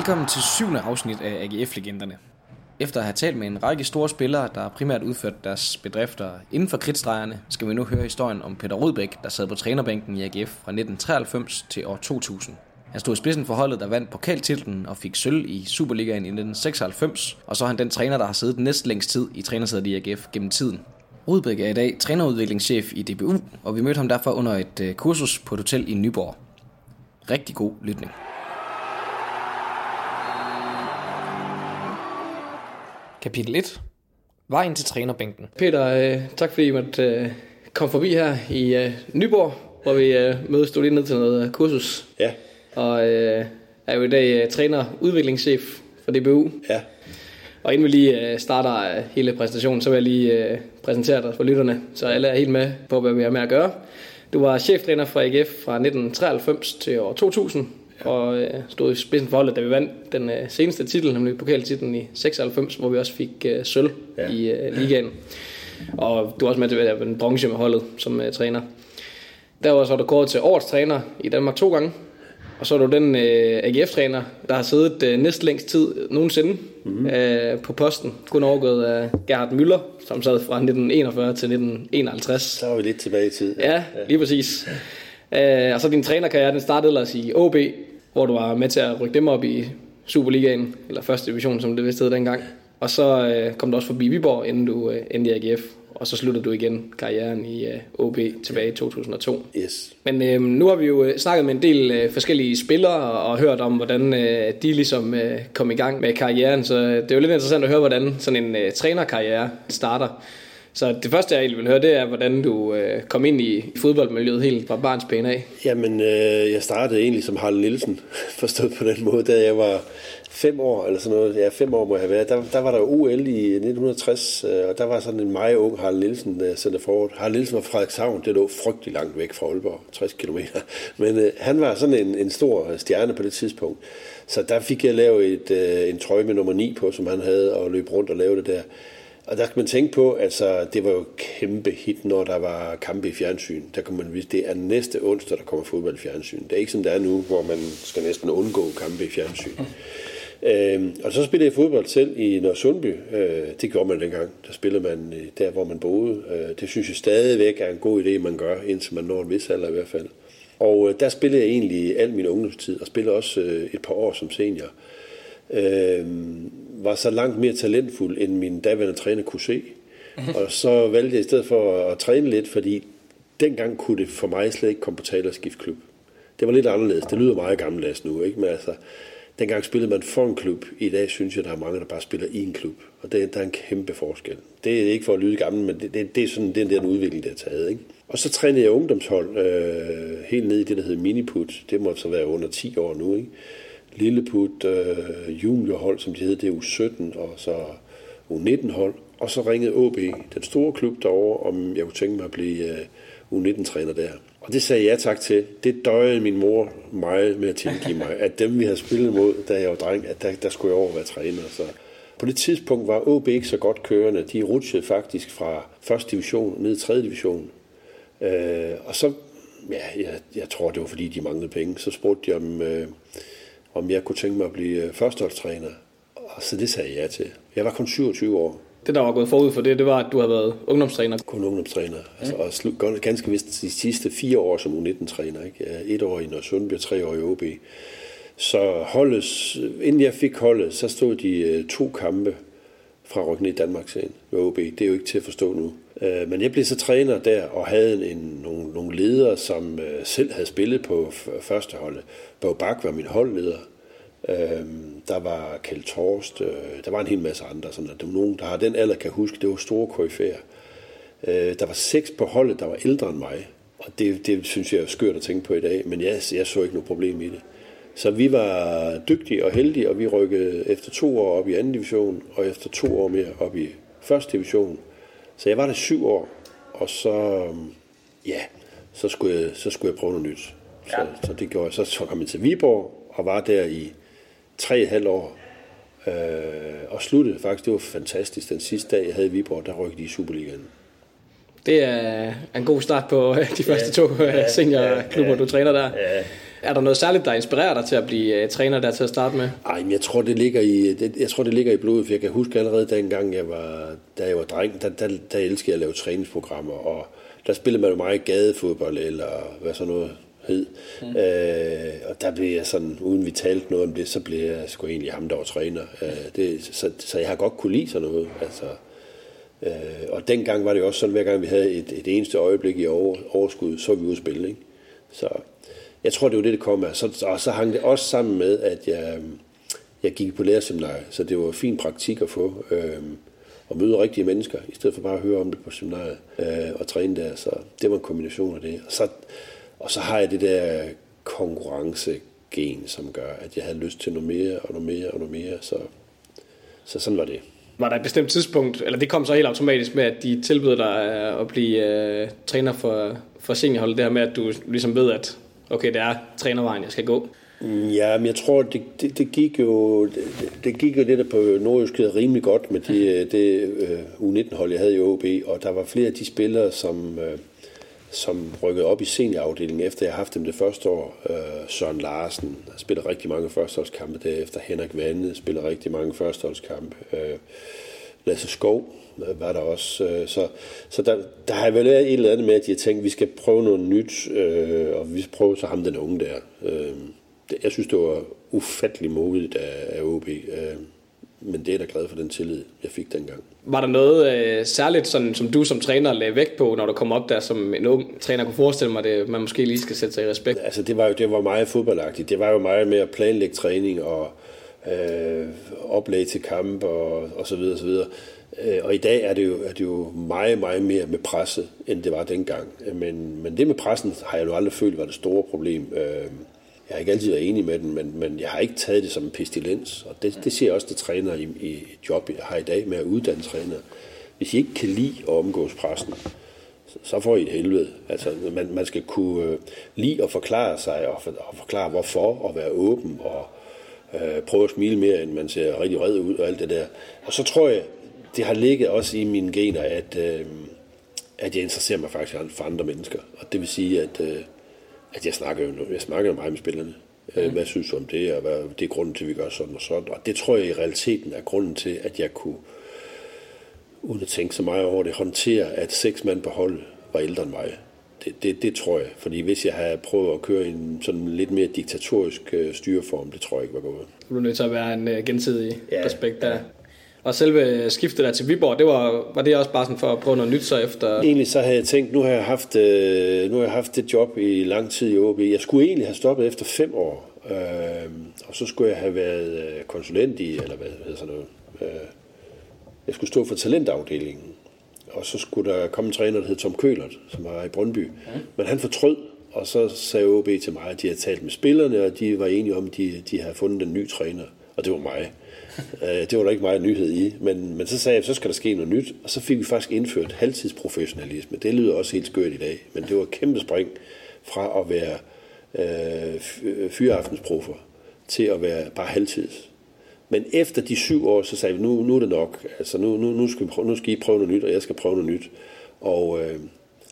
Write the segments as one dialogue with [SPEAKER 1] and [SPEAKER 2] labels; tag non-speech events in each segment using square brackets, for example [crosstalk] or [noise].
[SPEAKER 1] Velkommen til syvende afsnit af AGF-legenderne. Efter at have talt med en række store spillere, der primært udført deres bedrifter inden for kridtstregerne, skal vi nu høre historien om Peter Rudbæk, der sad på trænerbænken i AGF fra 1993 til år 2000. Han stod i spidsen for holdet, der vandt pokaltitlen og fik sølv i Superligaen i 1996, og så er han den træner, der har siddet næst længst tid i trænersædet i AGF gennem tiden. Rudbæk er i dag trænerudviklingschef i DBU, og vi mødte ham derfor under et øh, kursus på et hotel i Nyborg. Rigtig god lytning. Kapitel 1. Vejen til trænerbænken.
[SPEAKER 2] Peter, øh, tak fordi I måtte øh, komme forbi her i øh, Nyborg, hvor vi mødes stod lige ned til noget kursus.
[SPEAKER 3] Ja.
[SPEAKER 2] Og er jo i dag træner udviklingschef for DBU.
[SPEAKER 3] Ja.
[SPEAKER 2] Og inden vi lige starter hele præsentationen, så vil jeg lige præsentere dig for lytterne, så alle er helt med på, hvad vi har med at gøre. Du var cheftræner for AGF fra 1993 til år 2000, og øh, stod i spidsen for holdet, da vi vandt den øh, seneste titel, nemlig pokaltitlen i 96, hvor vi også fik øh, sølv ja.
[SPEAKER 3] Ja.
[SPEAKER 2] i øh, ligaen. Og du er også med til at være en bronze med holdet som øh, træner. Derudover så er du kåret til årets træner i Danmark to gange. Og så er du den øh, AGF-træner, der har siddet øh, næst længst tid nogensinde mm-hmm. øh, på posten. Kun overgået af Gerhard Müller, som sad fra 1941 til 1951.
[SPEAKER 3] Så er vi lidt tilbage i tid.
[SPEAKER 2] Ja, lige præcis. Øh, og så din trænerkarriere, den startede ellers i OB, hvor du var med til at rykke dem op i Superligaen, eller første division, som det vist hed dengang. Og så øh, kom du også forbi Viborg, inden du øh, endte i AGF. Og så sluttede du igen karrieren i øh, OB tilbage i 2002.
[SPEAKER 3] Yes.
[SPEAKER 2] Men øh, nu har vi jo øh, snakket med en del øh, forskellige spillere og hørt om, hvordan øh, de ligesom øh, kom i gang med karrieren. Så øh, det er jo lidt interessant at høre, hvordan sådan en øh, trænerkarriere starter. Så det første, jeg egentlig vil høre, det er, hvordan du øh, kom ind i fodboldmiljøet helt fra barns pæne af.
[SPEAKER 3] Jamen, øh, jeg startede egentlig som Harald Nielsen, [laughs] forstået på den måde, da jeg var fem år, eller sådan noget, ja, fem år må jeg have været, der, der var der OL i 1960, øh, og der var sådan en meget ung Harald Nielsen, øh, der sendte forward. Harald Nielsen var fra Frederikshavn, det lå frygtelig langt væk fra Aalborg, 60 km. [laughs] Men øh, han var sådan en, en stor øh, stjerne på det tidspunkt. Så der fik jeg lavet et, øh, en trøje med nummer 9 på, som han havde, og løb rundt og lavede det der. Og der skal man tænke på, altså det var jo kæmpe hit, når der var kampe i fjernsyn. Der kunne man vise, det er næste onsdag, der kommer fodbold i fjernsyn. Det er ikke som det er nu, hvor man skal næsten undgå kampe i fjernsyn. Øhm, og så spillede jeg fodbold selv i Nørresundby. Øh, det gjorde man dengang. Der spillede man øh, der, hvor man boede. Øh, det synes jeg stadigvæk er en god idé, man gør, indtil man når en vis alder i hvert fald. Og øh, der spillede jeg egentlig al min ungdomstid, og spillede også øh, et par år som senior. Øh, var så langt mere talentfuld, end min daværende træner kunne se. Og så valgte jeg i stedet for at træne lidt, fordi dengang kunne det for mig slet ikke komme på tale at skifte klub. Det var lidt anderledes. Det lyder meget gammeldags nu, ikke? Men altså, dengang spillede man for en klub. I dag synes jeg, der er mange, der bare spiller i en klub. Og det, der er en kæmpe forskel. Det er ikke for at lyde gammel, men det, det, det er sådan den der udvikling, der er taget. Ikke? Og så trænede jeg ungdomshold øh, helt ned i det, der hedder Miniput. Det må så være under 10 år nu. Ikke? Lilleput, øh, juniorhold, som de hed, det er U17, og så U19-hold. Og så ringede OB, den store klub derovre, om jeg kunne tænke mig at blive øh, U19-træner der. Og det sagde jeg tak til. Det døjede min mor meget med at tilgive mig, at dem vi havde spillet mod, da jeg var dreng, at der, der skulle jeg over være træner. Så på det tidspunkt var OB ikke så godt kørende. De rutsjede faktisk fra første division ned i tredje division. Øh, og så, ja, jeg, jeg tror det var fordi de manglede penge, så spurgte de om, øh, om jeg kunne tænke mig at blive øh, førsteholdstræner. Og så det sagde jeg ja til. Jeg var kun 27 år.
[SPEAKER 2] Det, der var gået forud for det, det var, at du havde været ungdomstræner.
[SPEAKER 3] Kun ungdomstræner. Altså, og slu, godt- ganske vist de sidste fire år som U19-træner. Ikke? Ja, Et år i Nørresundby og tre år i OB. Så holdet, inden jeg fik holdet, så stod de øh, to kampe fra rykken i Danmark serien med OB. Det er jo ikke til at forstå nu. Øh, men jeg blev så træner der og havde en, nogle, nogle ledere, som øh, selv havde spillet på førsteholdet. første. Børge Bak var min holdleder. Øh, der var Kjeld Torst, der var en hel masse andre. Sådan, der var nogen, der har den alder, kan huske, det var store koryfærer. Der var seks på holdet, der var ældre end mig. Og det, det synes jeg er skørt at tænke på i dag, men jeg, jeg så ikke noget problem i det. Så vi var dygtige og heldige, og vi rykkede efter to år op i anden division, og efter to år mere op i første division. Så jeg var der syv år, og så, ja, så skulle jeg, så skulle jeg prøve noget nyt. Så, så det gjorde jeg. Så, så kom jeg til Viborg, og var der i tre og halvt år, øh, og sluttede faktisk, det var fantastisk. Den sidste dag, jeg havde i Viborg, der rykkede de i Superligaen.
[SPEAKER 2] Det er en god start på øh, de første to øh, seniorklubber, du træner der. Er der noget særligt, der inspirerer dig til at blive uh, træner der til at starte med?
[SPEAKER 3] Ej, men jeg tror, det ligger i, det, jeg tror, det ligger i blodet, for jeg kan huske allerede dengang, jeg var, da jeg var dreng, der, der, der elskede jeg at lave træningsprogrammer, og der spillede man jo meget gadefodbold, eller hvad sådan noget hed. Mm. Øh, og der blev jeg sådan, uden vi talte noget om det, så blev jeg sgu egentlig ham, der var træner. Øh, det, så, så jeg har godt kunne lide sådan noget. Altså, øh, og dengang var det jo også sådan, hver gang vi havde et, et eneste øjeblik i over, overskud, så vi spille. Ikke? Så jeg tror, det var det, det kom af. Så, og så hang det også sammen med, at jeg, øh, jeg gik på lærerseminariet, så det var fin praktik at få. Øh, og møde rigtige mennesker, i stedet for bare at høre om det på seminariet øh, og træne der. Så det var en kombination af det. Og så, og så har jeg det der konkurrencegen, som gør, at jeg havde lyst til noget mere og noget mere og noget mere. Så, så sådan var det.
[SPEAKER 2] Var der et bestemt tidspunkt, eller det kom så helt automatisk med, at de tilbød dig øh, at blive uh, træner for, for seniorholdet, det her med, at du ligesom ved, at okay, det er trænervejen, jeg skal gå?
[SPEAKER 3] Ja, men jeg tror, det, det, det gik jo det, det gik jo lidt på Nordjysk rimelig godt med de, det uh, U19-hold, jeg havde i OB, og der var flere af de spillere, som, uh, som rykkede op i seniorafdelingen, efter jeg har haft dem det første år. Uh, Søren Larsen har spillet rigtig mange førsteholdskampe derefter. Henrik Vande spiller rigtig mange førsteholdskampe. Uh, Lasse Skov var der også. Uh, så så der, der har vel været et eller andet med, at de har tænkt, at vi skal prøve noget nyt, uh, og vi skal prøve så ham den unge der. Uh, jeg synes, det var ufattelig modigt af, af OB. Øh, men det er da glad for den tillid, jeg fik dengang.
[SPEAKER 2] Var der noget øh, særligt, sådan, som du som træner lagde vægt på, når du kom op der, som en ung træner kunne forestille mig, det man måske lige skal sætte sig i respekt?
[SPEAKER 3] Altså, det var jo det var meget fodboldagtigt. Det var jo meget med at planlægge træning og øh, oplæg til kamp og, og så videre, og så videre. Øh, og i dag er det, jo, er det jo meget, meget mere med presse, end det var dengang. Men, men det med pressen har jeg jo aldrig følt var det store problem. Øh, jeg har ikke altid været enig med den, men, men jeg har ikke taget det som en pestilens. Og det, det ser jeg også til træner i, i job, jeg har i dag med at uddanne træner. Hvis I ikke kan lide at omgås pressen, så får I et helvede. Altså, man, man skal kunne øh, lide at forklare sig, og, for, og forklare hvorfor, og være åben, og øh, prøve at smile mere, end man ser rigtig red ud, og alt det der. Og så tror jeg, det har ligget også i mine gener, at, øh, at jeg interesserer mig faktisk for andre mennesker. Og det vil sige, at... Øh, at jeg snakker jo jeg snakker meget med spillerne. Mm. Hvad synes du om det, og hvad det er grunden til, at vi gør sådan og sådan. Og det tror jeg i realiteten er grunden til, at jeg kunne, uden at tænke så meget over det, håndtere, at seks mand på hold var ældre end mig. Det, det, det tror jeg. Fordi hvis jeg havde prøvet at køre en sådan lidt mere diktatorisk øh, styreform, det tror jeg ikke var gået.
[SPEAKER 2] Du er nødt til at være en uh, gensidig ja, respekt der. Ja. Og selve skiftet der til Viborg, det var, var det også bare sådan for at prøve noget nyt så efter?
[SPEAKER 3] Egentlig så havde jeg tænkt, nu har jeg haft, øh, nu har jeg haft det job i lang tid i OB. Jeg skulle egentlig have stoppet efter fem år. Øh, og så skulle jeg have været øh, konsulent i, eller hvad hedder sådan noget. Øh, jeg skulle stå for talentafdelingen. Og så skulle der komme en træner, der hed Tom Kølert, som var i Brøndby. Ja. Men han fortrød, og så sagde OB til mig, at de havde talt med spillerne, og de var enige om, at de, de havde fundet en ny træner. Og det var mig. [laughs] Øh, det var der ikke meget nyhed i, men, men så sagde jeg, så skal der ske noget nyt, og så fik vi faktisk indført halvtidsprofessionalisme. Det lyder også helt skørt i dag, men det var et kæmpe spring fra at være øh, fyraftensproffer til at være bare halvtids. Men efter de syv år, så sagde vi, nu, nu er det nok. Altså, nu, nu, nu, skal vi prøve, nu skal I prøve noget nyt, og jeg skal prøve noget nyt. Og øh,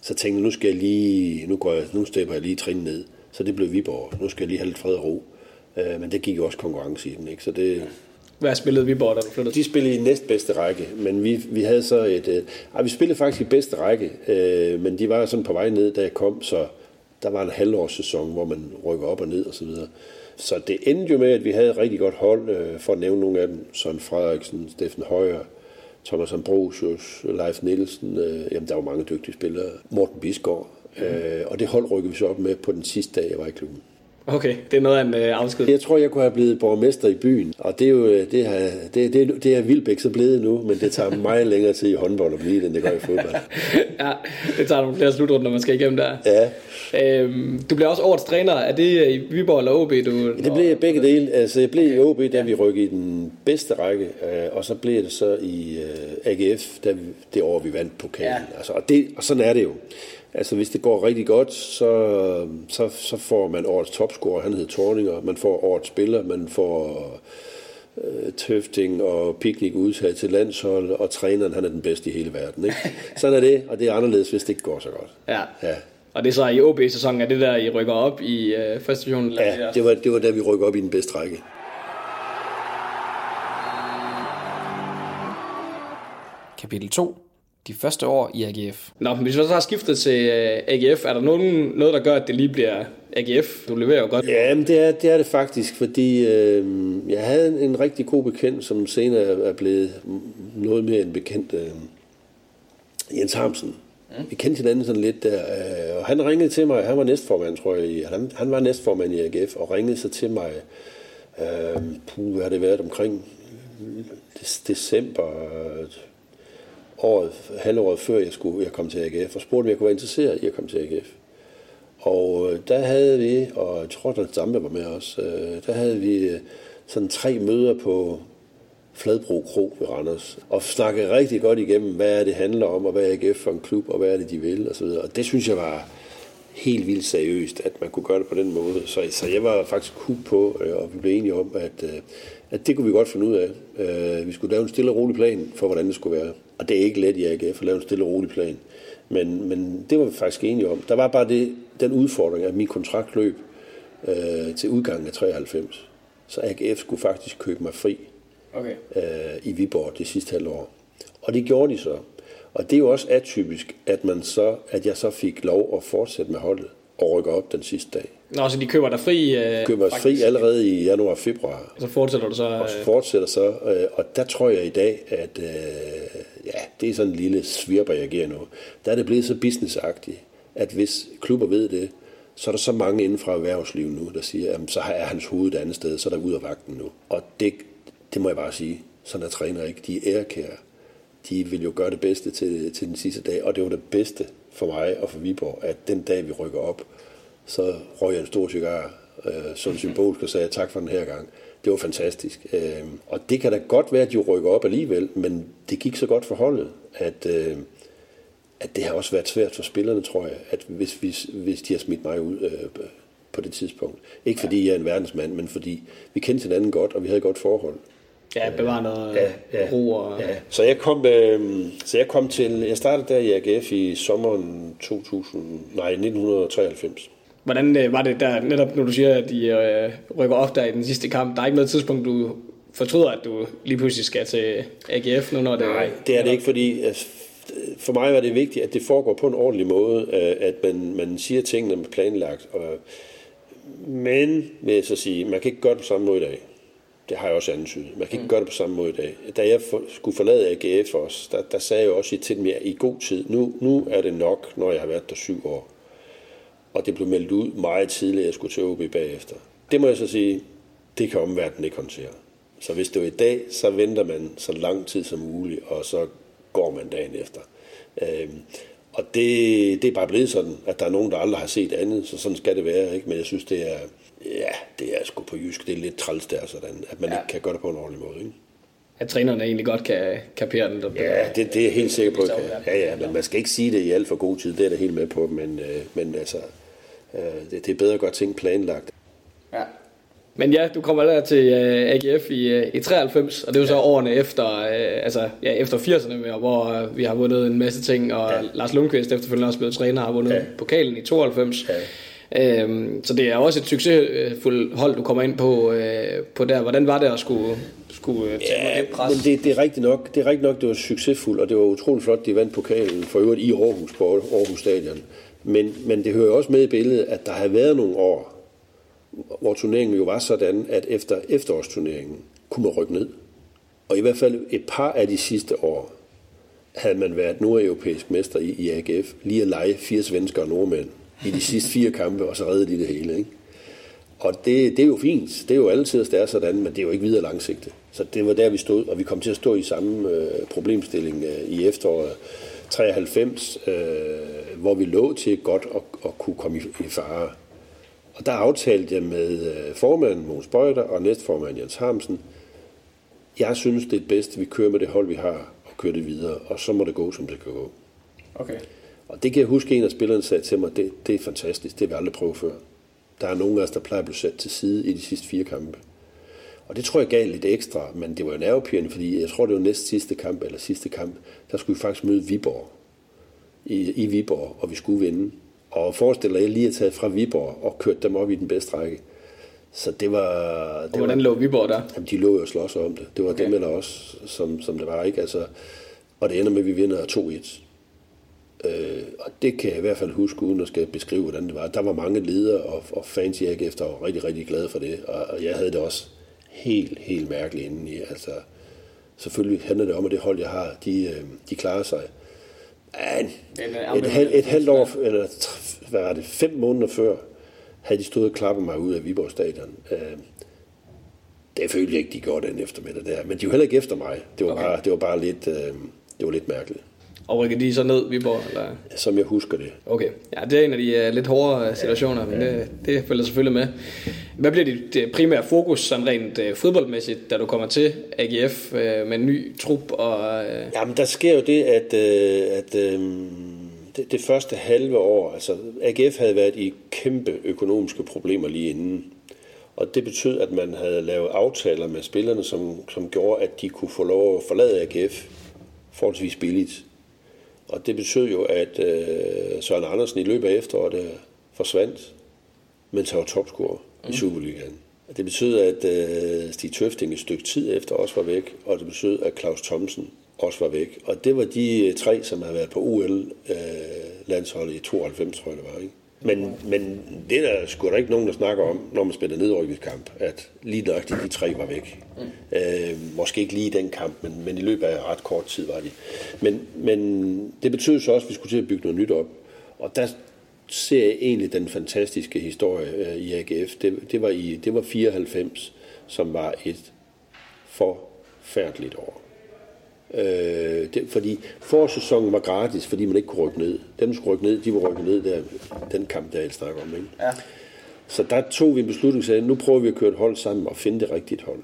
[SPEAKER 3] så tænkte jeg, nu skal jeg lige, nu, går jeg, nu stepper jeg lige trin ned. Så det blev Viborg. Nu skal jeg lige have lidt fred og ro. Øh, men det gik jo også konkurrence i den, ikke? Så det,
[SPEAKER 2] hvad spillede Viborg, da du flyttede?
[SPEAKER 3] De spillede i næstbedste række, men vi, vi havde så et... Øh, ej, vi spillede faktisk i bedste række, øh, men de var sådan på vej ned, da jeg kom, så der var en halvårssæson, hvor man rykker op og ned og så videre. Så det endte jo med, at vi havde et rigtig godt hold, øh, for at nævne nogle af dem. Søren Frederiksen, Steffen Højer, Thomas Ambrosius, Leif Nielsen. Øh, jamen, der var mange dygtige spillere. Morten Bisgaard. Mm. Øh, og det hold rykkede vi så op med på den sidste dag, jeg var i klubben.
[SPEAKER 2] Okay, det er noget af en øh, afsked.
[SPEAKER 3] Jeg tror, jeg kunne have blevet borgmester i byen, og det er jo øh, det er, det, det, det er Vilbæk så blevet nu, men det tager meget [laughs] længere tid i håndbold at blive, end det gør i fodbold. [laughs]
[SPEAKER 2] ja, det tager nogle flere slutrunder, når man skal igennem der.
[SPEAKER 3] Ja.
[SPEAKER 2] Øhm, du bliver også årets træner. Er det i Viborg eller OB? Du...
[SPEAKER 3] Det blev begge dele. Altså, jeg blev i OB, da vi rykkede i den bedste række, øh, og så blev det så i AGF, da vi, det år, vi vandt pokalen. Ja. Altså, og, det, og sådan er det jo. Altså hvis det går rigtig godt, så, så, så får man årets topscorer, han hedder Torninger, man får årets spiller, man får øh, Tøfting og Picnic udtaget til landshold, og træneren han er den bedste i hele verden. Ikke? [laughs] Sådan er det, og det er anderledes, hvis det ikke går så godt.
[SPEAKER 2] Ja.
[SPEAKER 3] ja.
[SPEAKER 2] Og det er så i OB-sæsonen, er det der, I rykker op i øh, første division?
[SPEAKER 3] Ja, det var, det var da vi rykker op i den bedste række.
[SPEAKER 1] Kapitel 2. De første år i AGF.
[SPEAKER 2] Nå, men hvis vi så har skiftet til øh, AGF, er der nogen, noget, der gør, at det lige bliver AGF? Du leverer jo godt.
[SPEAKER 3] Ja, men det er det, er det faktisk, fordi øh, jeg havde en, en rigtig god bekendt, som senere er blevet noget mere end bekendt. Øh, Jens Hamsen. Mm. Vi kendte hinanden sådan lidt der, øh, og han ringede til mig, han var næstformand, tror jeg, han, han var næstformand i AGF, og ringede så til mig, øh, puh, hvad har det været omkring december, øh, året, halvåret før jeg, skulle, jeg kom til AGF, og spurgte, om jeg kunne være interesseret i at komme til AGF. Og øh, der havde vi, og jeg tror, at Zambe var med os, øh, der havde vi øh, sådan tre møder på Fladbro Kro ved Randers, og snakkede rigtig godt igennem, hvad er det handler om, og hvad er AGF for en klub, og hvad er det, de vil, og så videre. Og det synes jeg var helt vildt seriøst, at man kunne gøre det på den måde. Så, så jeg var faktisk hooked på, og vi blev enige om, at, at det kunne vi godt finde ud af. Vi skulle lave en stille og rolig plan for, hvordan det skulle være. Og det er ikke let i AGF at lave en stille og rolig plan. Men, men det var vi faktisk enige om. Der var bare det, den udfordring, at min kontrakt løb øh, til udgangen af 93. Så AGF skulle faktisk købe mig fri okay. øh, i Viborg det sidste halvår. Og det gjorde de så. Og det er jo også atypisk, at, man så, at jeg så fik lov at fortsætte med holdet og rykke op den sidste dag.
[SPEAKER 2] Nå, så de køber dig fri?
[SPEAKER 3] Øh, køber faktisk. fri allerede i januar og februar.
[SPEAKER 2] Og så fortsætter du så?
[SPEAKER 3] Og så fortsætter så, øh, og der tror jeg i dag, at øh, ja, det er sådan en lille svirper, jeg giver nu. Der er det blevet så businessagtigt, at hvis klubber ved det, så er der så mange inden fra erhvervslivet nu, der siger, at så er hans hoved et andet sted, så er der ud af vagten nu. Og det, det må jeg bare sige, sådan er træner ikke. De er ærekære. De vil jo gøre det bedste til, til den sidste dag, og det var det bedste for mig og for Viborg, at den dag, vi rykker op, så røg jeg en stor cigar, øh, som symbolisk og sagde tak for den her gang. Det var fantastisk. Øh, og det kan da godt være, at de rykker op alligevel, men det gik så godt for holdet, at, øh, at det har også været svært for spillerne, tror jeg, at hvis, hvis, hvis de har smidt mig ud øh, på det tidspunkt. Ikke fordi jeg er en verdensmand, men fordi vi kendte hinanden godt, og vi havde et godt forhold.
[SPEAKER 2] Ja, bevare noget ja, ja, ro. Og... Ja.
[SPEAKER 3] Så, jeg kom, øh, så jeg kom til, jeg startede der i AGF i sommeren 2000, nej, 1993.
[SPEAKER 2] Hvordan øh, var det der, netop når du siger, at de øh, rykker op der i den sidste kamp, der er ikke noget tidspunkt, du fortryder, at du lige pludselig skal til AGF nu, når det...
[SPEAKER 3] Nej, det er det ikke, fordi altså, for mig var det vigtigt, at det foregår på en ordentlig måde, øh, at man, man siger tingene med planlagt. Og, men, vil jeg så sige, man kan ikke gøre det på samme måde i dag. Det har jeg også antydet. Man kan ikke mm. gøre det på samme måde i dag. Da jeg for, skulle forlade AGF også, der, der sagde jeg også til dem, i god tid, nu, nu er det nok, når jeg har været der syv år og det blev meldt ud meget tidligt, at jeg skulle til OB bagefter. Det må jeg så sige, det kan omverdenen ikke håndtere. Så hvis det er i dag, så venter man så lang tid som muligt, og så går man dagen efter. Øhm, og det, det er bare blevet sådan, at der er nogen, der aldrig har set andet, så sådan skal det være. Ikke? Men jeg synes, det er, ja, det er sgu på jysk, det er lidt træls der, sådan, at man ja. ikke kan gøre det på en ordentlig måde. Ikke?
[SPEAKER 2] At trænerne egentlig godt kan kapere den. Der
[SPEAKER 3] ja, det, det er helt sikker på. Ja, ja, men man skal ikke sige det i alt for god tid, det er det helt med på, men, øh, men altså, Øh, det, det er bedre at gøre ting planlagt.
[SPEAKER 2] Ja. Men ja, du kommer der til øh, AGF i, uh, i 93, og det er jo så ja. årene efter, uh, altså, ja, efter 80'erne, hvor uh, vi har vundet en masse ting, og ja. Lars Lundqvist efterfølgende også blevet træner har vundet ja. pokalen i 92. Ja. Øhm, så det er også et succesfuldt hold, du kommer ind på, øh, på der. Hvordan var det at skulle, skulle tage ja, det pres?
[SPEAKER 3] Men det, det, er rigtigt nok, det er rigtigt nok, det var succesfuldt, og det var utroligt flot, de vandt pokalen for øvrigt i Aarhus på Aarhus Stadion. Men, men det hører også med i billedet, at der har været nogle år, hvor turneringen jo var sådan, at efter efterårsturneringen kunne man rykke ned. Og i hvert fald et par af de sidste år havde man været nordeuropæisk mester i, i AGF, lige at lege fire svensker og nordmænd i de sidste fire kampe, og så redde de det hele. Ikke? Og det, det er jo fint. Det er jo altid, at det er sådan, men det er jo ikke videre langsigtet. Så det var der, vi stod, og vi kom til at stå i samme øh, problemstilling øh, i efteråret 93, øh, hvor vi lå til godt at, at kunne komme i, i fare. Og der aftalte jeg med øh, formanden Måns Bøjder og næstformanden Jens Harmsen, jeg synes, det er bedst, at vi kører med det hold, vi har, og kører det videre, og så må det gå, som det kan gå.
[SPEAKER 2] Okay.
[SPEAKER 3] Og det kan jeg huske, en af spillerne sagde til mig, det, det er fantastisk, det vil jeg aldrig prøve før. Der er nogen af os, der plejer at blive sat til side i de sidste fire kampe. Og det tror jeg gav lidt ekstra, men det var jo nervepirrende, fordi jeg tror, det var næst sidste kamp, eller sidste kamp, der skulle vi faktisk møde Viborg i, i Viborg, og vi skulle vinde. Og forestil dig, at jeg lige er taget fra Viborg og kørt dem op i den bedste række. Så det var... Det
[SPEAKER 2] og hvordan lå Viborg der?
[SPEAKER 3] Jamen, de lå jo og slås om det. Det var okay. dem eller os, som, som det var, ikke? Altså, og det ender med, at vi vinder 2-1. Øh, og det kan jeg i hvert fald huske, uden at skal beskrive, hvordan det var. Der var mange ledere og, og fans i AGF, der var rigtig, rigtig glade for det. Og, og jeg havde det også helt, helt mærkeligt inden i. Altså, selvfølgelig handler det om, at det hold, jeg har, de, øh, de klarer sig. Men et, et, et halvt år, eller hvad var det, fem måneder før, havde de stået og klappet mig ud af Viborg Stadion. Øh, det følte jeg ikke, de gjorde den eftermiddag der. Men de var heller ikke efter mig. Det var, okay. bare, det var bare lidt, øh, det var lidt mærkeligt.
[SPEAKER 2] Og rykker de så ned, Viborg? Eller?
[SPEAKER 3] Som jeg husker det.
[SPEAKER 2] Okay. Ja, det er en af de uh, lidt hårdere situationer, ja. men det, det følger selvfølgelig med. Hvad bliver dit det primære fokus sådan rent uh, fodboldmæssigt, da du kommer til AGF uh, med en ny trup? Og, uh...
[SPEAKER 3] Jamen, der sker jo det, at, uh, at uh, det, det første halve år, altså AGF havde været i kæmpe økonomiske problemer lige inden. Og det betød, at man havde lavet aftaler med spillerne, som, som gjorde, at de kunne få lov at forlade AGF forholdsvis billigt. Og det betød jo, at øh, Søren Andersen i løbet af efteråret øh, forsvandt, mens han var topscorer mm. i Superligaen. Det betød, at øh, Stig Tøfting et stykke tid efter også var væk, og det betød, at Claus Thomsen også var væk. Og det var de øh, tre, som havde været på UL-landsholdet øh, i 92, tror jeg det var. Ikke? Men, men det er der sgu da ikke nogen, der snakker om, når man spiller nedrykningskamp, at lige nøjagtigt de tre var væk. Mm. Øh, måske ikke lige i den kamp, men, men i løbet af ret kort tid var de. Men, men det betød så også, at vi skulle til at bygge noget nyt op. Og der ser jeg egentlig den fantastiske historie øh, i AGF. Det, det, var i, det var 94, som var et forfærdeligt år. Øh, det, fordi forsæsonen var gratis, fordi man ikke kunne rykke ned. Dem, der skulle rykke ned, de var rykket ned der, den kamp, der jeg snakker om. Ikke? Ja. Så der tog vi en beslutning, at nu prøver vi at køre et hold sammen og finde det rigtige hold.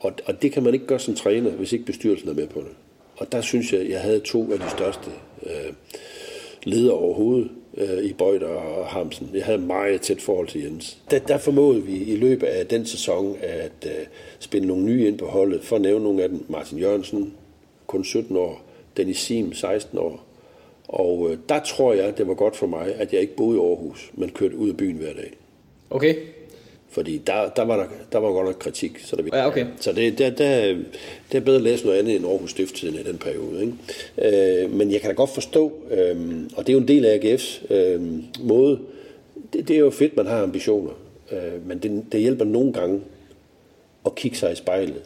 [SPEAKER 3] Og, og det kan man ikke gøre som træner, hvis ikke bestyrelsen er med på det. Og der synes jeg, jeg havde to af de største øh, ledere overhovedet øh, i Bøjder og Hamsen. Jeg havde meget tæt forhold til Jens. Der, der formåede vi i løbet af den sæson at øh, spille nogle nye ind på holdet. For at nævne nogle af dem, Martin Jørgensen, kun 17 år, Dennis Sim, 16 år. Og øh, der tror jeg, det var godt for mig, at jeg ikke boede i Aarhus, men kørte ud af byen hver dag.
[SPEAKER 2] Okay.
[SPEAKER 3] Fordi der, der, var, der, der var godt nok kritik. Så, der,
[SPEAKER 2] ja, okay.
[SPEAKER 3] så det, der, der, det er bedre at læse noget andet end Aarhus Stifttiden i den periode. Ikke? Øh, men jeg kan da godt forstå, øh, og det er jo en del af AGF's øh, måde, det, det er jo fedt, man har ambitioner. Øh, men det, det hjælper nogle gange at kigge sig i spejlet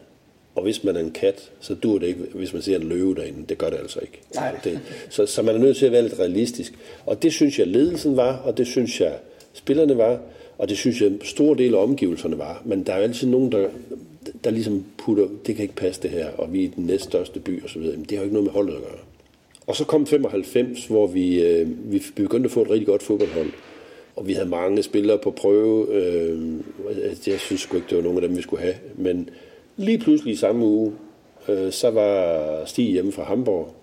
[SPEAKER 3] og hvis man er en kat, så dur det ikke, hvis man ser en løve derinde. Det gør det altså ikke.
[SPEAKER 2] Nej.
[SPEAKER 3] Det, så, så man er nødt til at være lidt realistisk. Og det synes jeg, ledelsen var, og det synes jeg, spillerne var, og det synes jeg, en stor del af omgivelserne var. Men der er jo altid nogen, der, der ligesom putter, det kan ikke passe det her, og vi er den næststørste by osv. Men det har jo ikke noget med holdet at gøre. Og så kom 95, hvor vi, øh, vi begyndte at få et rigtig godt fodboldhold. Og vi havde mange spillere på prøve. Øh, jeg synes sgu ikke, det var nogen af dem, vi skulle have. Men Lige pludselig i samme uge, øh, så var Stig hjemme fra Hamburg,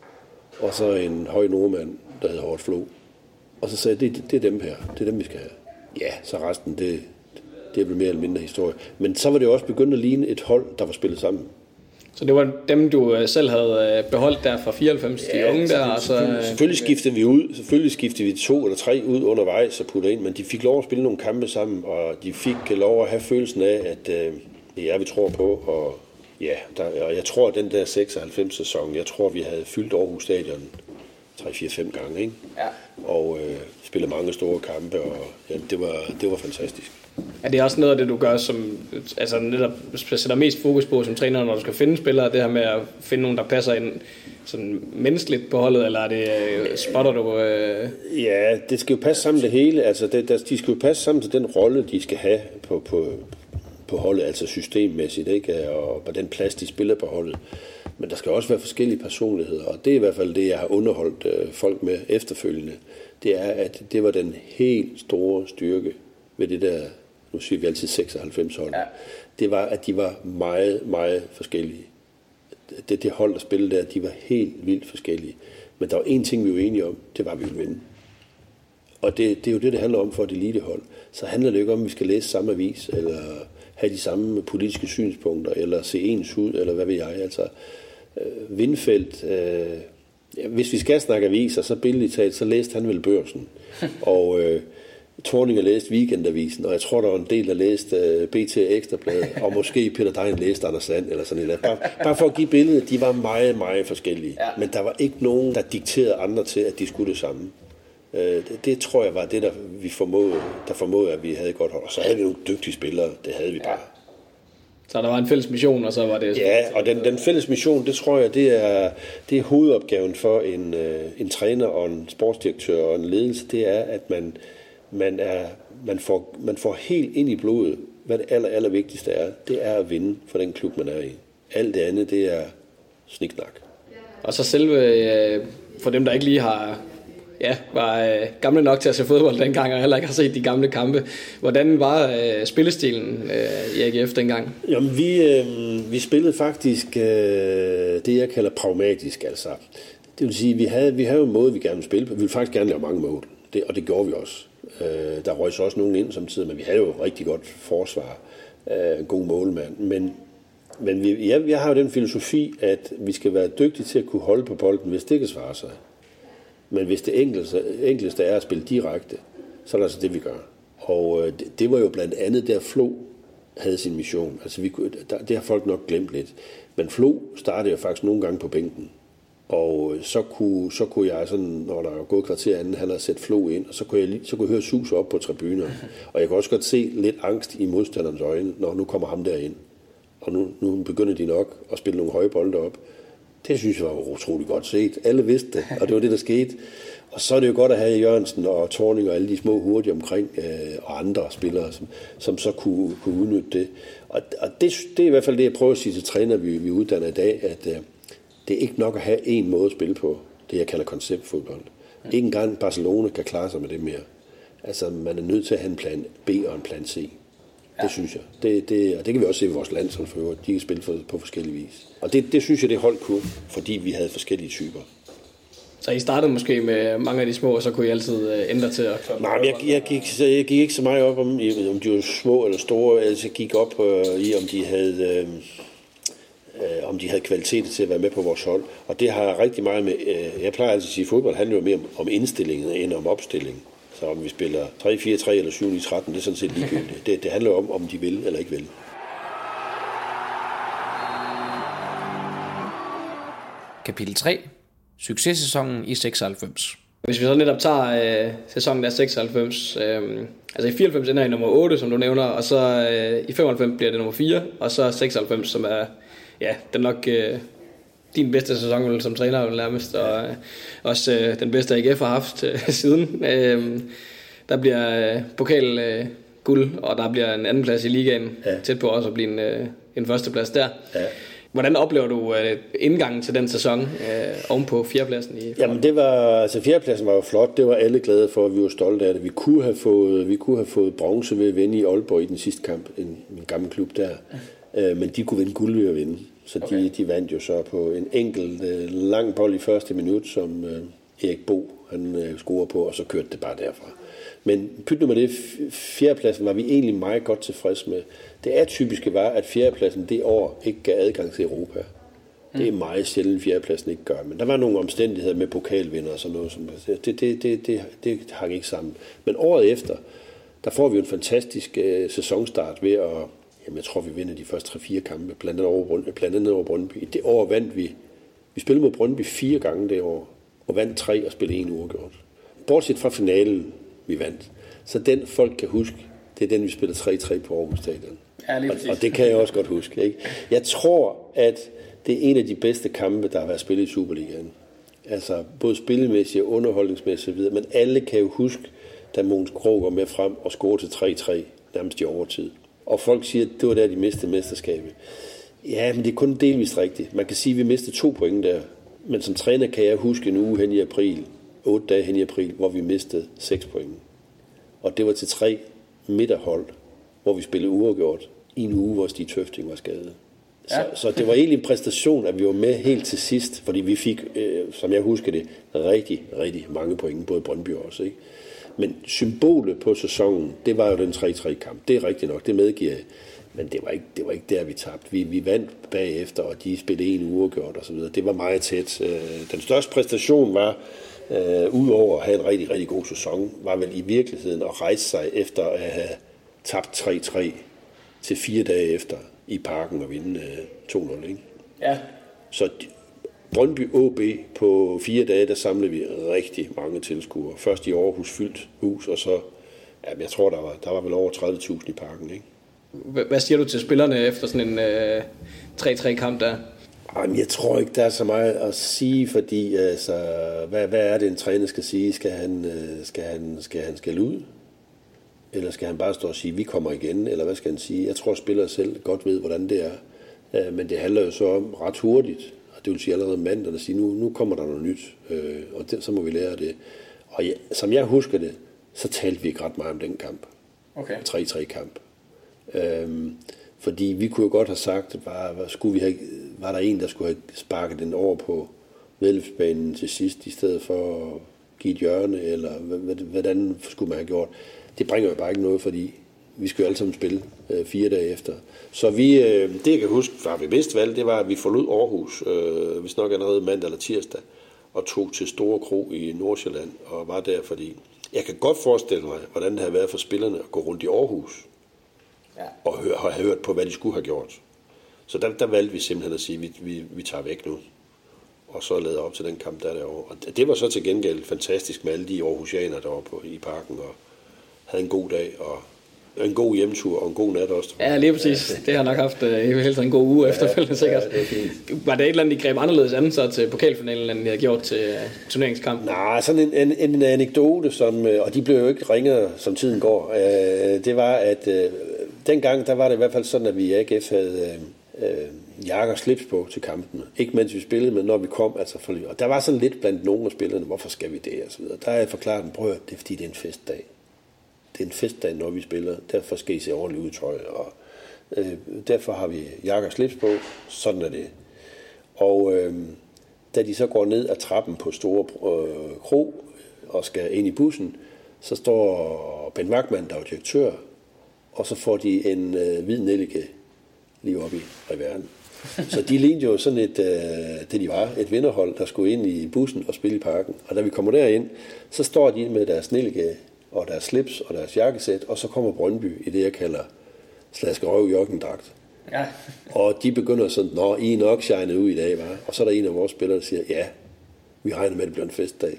[SPEAKER 3] og så en høj nordmand, der hedder Hort Flo. Og så sagde jeg, det, det er dem her, det er dem, vi skal have. Ja, så resten, det, det er mere eller mindre historie. Men så var det også begyndt at ligne et hold, der var spillet sammen.
[SPEAKER 2] Så det var dem, du øh, selv havde øh, beholdt der fra 94, ja, de unge der?
[SPEAKER 3] Og så, selvfølgelig, selvfølgelig skiftede vi ud. Selvfølgelig skiftede vi to eller tre ud undervejs og puttede ind, men de fik lov at spille nogle kampe sammen, og de fik lov at have følelsen af, at det er, vi tror på, og ja, der, og jeg tror, at den der 96-sæson, jeg tror, vi havde fyldt Aarhus Stadion 3-4-5 gange, ikke?
[SPEAKER 2] Ja.
[SPEAKER 3] Og øh, spillet mange store kampe, og ja, det, var, det var fantastisk.
[SPEAKER 2] Er det også noget af det, du gør, som altså netop sætter mest fokus på som træner, når du skal finde spillere, det her med at finde nogen, der passer ind sådan menneskeligt på holdet, eller er det, øh, spotter du? Øh...
[SPEAKER 3] Ja, det skal jo passe sammen det hele. Altså, det, der, de skal jo passe sammen til den rolle, de skal have på, på, på holdet, altså systemmæssigt, ikke? og på den plads, de spiller på holdet. Men der skal også være forskellige personligheder, og det er i hvert fald det, jeg har underholdt øh, folk med efterfølgende. Det er, at det var den helt store styrke ved det der, nu siger vi altid 96 hold. Ja. Det var, at de var meget, meget forskellige. Det, det hold, der spillede der, de var helt vildt forskellige. Men der var én ting, vi var enige om, det var, at vi ville vinde. Og det, det er jo det, det handler om for et elitehold. Så handler det ikke om, at vi skal læse samme avis, eller have de samme politiske synspunkter, eller se ens ud, eller hvad ved jeg. Altså, øh, Vindfeldt, øh, Ja, hvis vi skal snakke aviser, så billigt talt, så læste han vel børsen. [laughs] og øh, Torninger læste Weekendavisen, og jeg tror, der var en del, der læste uh, BT Ekstrabladet, [laughs] og måske Peter Dein læste Anders Sand, eller sådan noget. Bare, bare for at give billedet, de var meget, meget forskellige. Ja. Men der var ikke nogen, der dikterede andre til, at de skulle det samme. Uh, det, tror jeg var det, der vi formåede, der formåede, at vi havde godt hold. Og så havde vi nogle dygtige spillere, det havde vi bare. Ja.
[SPEAKER 2] Så der var en fælles mission, og så var det...
[SPEAKER 3] Ja, og den, den fælles mission, det tror jeg, det er, det er hovedopgaven for en, en træner og en sportsdirektør og en ledelse, det er, at man, man, er, man, får, man får helt ind i blodet, hvad det aller, aller vigtigste er, det er at vinde for den klub, man er i. Alt det andet, det er sniksnak.
[SPEAKER 2] Og så selve, øh, for dem, der ikke lige har ja, var øh, gamle nok til at se fodbold dengang, og heller ikke har set de gamle kampe. Hvordan var øh, spillestilen øh, i AGF dengang?
[SPEAKER 3] Jamen, vi, øh, vi spillede faktisk øh, det, jeg kalder pragmatisk. Altså. Det vil sige, vi havde, vi havde en måde, vi gerne ville spille på. Vi ville faktisk gerne lave mange mål, det, og det gjorde vi også. Øh, der røg så også nogen ind samtidig, men vi havde jo rigtig godt forsvar. Øh, god målmand. Men, men vi, ja, jeg har jo den filosofi, at vi skal være dygtige til at kunne holde på bolden, hvis det kan svare sig. Men hvis det enkleste, enkleste er at spille direkte, så er det altså det, vi gør. Og øh, det, det var jo blandt andet der Flo havde sin mission. Altså vi, der, det har folk nok glemt lidt. Men Flo startede jo faktisk nogle gange på bænken. Og øh, så kunne, så kunne jeg sådan, når der er gået kvarter anden, han har sat Flo ind, og så kunne jeg, så kunne jeg høre sus op på tribuner. [laughs] Og jeg kunne også godt se lidt angst i modstanderens øjne, når nu kommer ham derind. Og nu, nu begynder de nok at spille nogle høje bolde op. Det synes jeg var utrolig godt set. Alle vidste det, og det var det, der skete. Og så er det jo godt at have Jørgensen og Torning og alle de små hurtige omkring, øh, og andre spillere, som, som så kunne, kunne udnytte det. Og, og det, det er i hvert fald det, jeg prøver at sige til træner, vi, vi uddanner i dag, at øh, det er ikke nok at have én måde at spille på, det jeg kalder konceptfodbold. Ja. Ikke engang Barcelona kan klare sig med det mere. Altså, man er nødt til at have en plan B og en plan C. Ja. Det synes jeg. Det, det, og det kan vi også se i vores land, som for De kan spille for, på forskellige vis. Og det, det synes jeg, det holdt kunne, fordi vi havde forskellige typer.
[SPEAKER 2] Så I startede måske med mange af de små, og så kunne I altid øh, ændre til at...
[SPEAKER 3] Nej, men jeg, jeg, gik, jeg gik ikke så meget op om, om de var små eller store. Altså, jeg gik op uh, i, om de havde... Uh, uh, om de havde kvalitet til at være med på vores hold. Og det har rigtig meget med... Uh, jeg plejer altid at sige, at fodbold handler jo mere om, om indstillingen end om opstillingen. Så om vi spiller 3-4-3 eller 7-9-13, det er sådan set ligegyldigt. Det, det handler om, om de vil eller ikke vil.
[SPEAKER 1] Kapitel 3. Successæsonen i 96.
[SPEAKER 2] Hvis vi så netop tager øh, sæsonen der 96, øh, altså i 94 ender i nummer 8, som du nævner, og så øh, i 95 bliver det nummer 4, og så 96, som er ja, den nok øh, din bedste sæson vel, som træner vel nærmest, og øh, også øh, den bedste AGF har haft øh, [laughs] siden. Øh, der bliver øh, pokal øh, guld, og der bliver en anden plads i ligaen, ja. tæt på også at blive en, øh, en førsteplads der. Ja. Hvordan oplever du øh, indgangen til den sæson øh, oven på fjerdepladsen? I
[SPEAKER 3] Jamen det var, altså fjerdepladsen var jo flot, det var alle glade for, at vi var stolte af det. Vi kunne have fået, vi kunne have fået bronze ved at vinde i Aalborg i den sidste kamp, en, en gammel klub der. Ja. Øh, men de kunne vinde guld ved at vinde. Så okay. de, de vandt jo så på en enkelt øh, lang bold i første minut, som øh, Erik Bo han øh, scorer på, og så kørte det bare derfra. Men pyt nu med det, fjerdepladsen var vi egentlig meget godt tilfreds med. Det atypiske var, at fjerdepladsen det år ikke gav adgang til Europa. Det er meget sjældent, fjerdepladsen ikke gør. Men der var nogle omstændigheder med pokalvinder og sådan noget. Som, det, det, det, det, det hang ikke sammen. Men året efter, der får vi en fantastisk øh, sæsonstart ved at Jamen, jeg tror, vi vinder de første 3-4 kampe, blandt andet over, blandt andet over Brøndby. Det år vandt vi. Vi spillede mod Brøndby fire gange det år, og vandt tre og spillede en uafgjort. Bortset fra finalen, vi vandt. Så den folk kan huske, det er den, vi spiller 3-3 på Aarhus Stadion. Ja, og, og det kan jeg også godt huske. Ikke? Jeg tror, at det er en af de bedste kampe, der har været spillet i Superligaen. Altså både spillemæssigt og underholdningsmæssigt videre. Men alle kan jo huske, da Måns Krog går med frem og scorer til 3-3, nærmest i overtid og folk siger, at det var der, de mistede mesterskabet. Ja, men det er kun delvist rigtigt. Man kan sige, at vi mistede to point der. Men som træner kan jeg huske en uge hen i april, otte dage hen i april, hvor vi mistede seks point. Og det var til tre midterhold, hvor vi spillede uafgjort i en uge, hvor Stig Tøfting var skadet. Ja. Så, så det var egentlig en præstation, at vi var med helt til sidst, fordi vi fik, øh, som jeg husker det, rigtig, rigtig mange point, både Brøndby også. Ikke? Men symbolet på sæsonen, det var jo den 3-3-kamp. Det er rigtigt nok, det medgiver jeg. Men det var ikke, det var ikke der, vi tabte. Vi, vi vandt bagefter, og de spillede en uge gjort og så videre. Det var meget tæt. Øh, den største præstation var, øh, udover at have en rigtig, rigtig god sæson, var vel i virkeligheden at rejse sig efter at have tabt 3-3 til fire dage efter i parken og vinde øh, 2-0. Ikke?
[SPEAKER 2] Ja.
[SPEAKER 3] Så Brøndby OB på fire dage, der samlede vi rigtig mange tilskuere. Først i Aarhus fyldt hus, og så, ja, jeg tror, der var, der var vel over 30.000 i parken. Ikke?
[SPEAKER 2] Hvad siger du til spillerne efter sådan en øh, 3-3-kamp der?
[SPEAKER 3] Jamen, jeg tror ikke, der er så meget at sige, fordi altså, hvad, hvad er det, en træner skal sige? Skal han, øh, skal han, skal han skal ud? Eller skal han bare stå og sige, vi kommer igen? Eller hvad skal han sige? Jeg tror, spillere selv godt ved, hvordan det er. Men det handler jo så om ret hurtigt, det vil sige allerede mandag, at sige, nu, nu kommer der noget nyt, øh, og det, så må vi lære det. Og ja, som jeg husker det, så talte vi ikke ret meget om den kamp.
[SPEAKER 2] Okay.
[SPEAKER 3] 3-3 kamp. Øhm, fordi vi kunne jo godt have sagt, var, var, skulle vi have, var der en, der skulle have sparket den over på vedløbsbanen til sidst, i stedet for at give et hjørne, eller hvordan skulle man have gjort? Det bringer jo bare ikke noget, fordi vi skal jo alle sammen spille øh, fire dage efter. Så vi, øh, det jeg kan huske fra vi bedste valg, det var, at vi forlod Aarhus, øh, hvis nok allerede mandag eller tirsdag, og tog til Store Kro i Nordsjælland, og var der, fordi jeg kan godt forestille mig, hvordan det har været for spillerne at gå rundt i Aarhus, ja. og høre, have hørt på, hvad de skulle have gjort. Så der, der valgte vi simpelthen at sige, at vi, vi, vi tager væk nu. Og så lavede op til den kamp der derovre. Og det var så til gengæld fantastisk med alle de Aarhusianere, der var på, i parken, og havde en god dag, og en god hjemtur og en god nat også.
[SPEAKER 2] Ja, lige præcis. Det har nok haft uh, helt en god uge ja, efterfølgende, sikkert. Ja, det var det et eller andet, I greb anderledes an så til pokalfinalen, end I havde gjort til uh, turneringskampen?
[SPEAKER 3] Nej, sådan en, en, en anekdote, som, uh, og de blev jo ikke ringere, som tiden går. Uh, det var, at uh, dengang, der var det i hvert fald sådan, at vi i AGF havde uh, uh, jakker slips på til kampen. Ikke mens vi spillede, men når vi kom. Altså for, og der var sådan lidt blandt nogle af spillerne, hvorfor skal vi det? Og så videre. Der har jeg forklaret dem, prøv det er fordi, det er en festdag det er en festdag, når vi spiller. Derfor skal I se ordentligt ud, tror jeg. Og, øh, derfor har vi jakke og slips på. Sådan er det. Og øh, da de så går ned ad trappen på Store øh, Kro og skal ind i bussen, så står Ben Wagman, der er direktør, og så får de en øh, hvid nellike lige op i reverden. Så de lignede jo sådan et, øh, det de var, et vinderhold, der skulle ind i bussen og spille i parken. Og da vi kommer derind, så står de med deres nellike og deres slips og deres jakkesæt, og så kommer Brøndby i det, jeg kalder slaske røv joggendragt. Ja. og de begynder sådan, nå, I er nok shined ud i dag, var. Og så er der en af vores spillere, der siger, ja, vi regner med, at det bliver en festdag.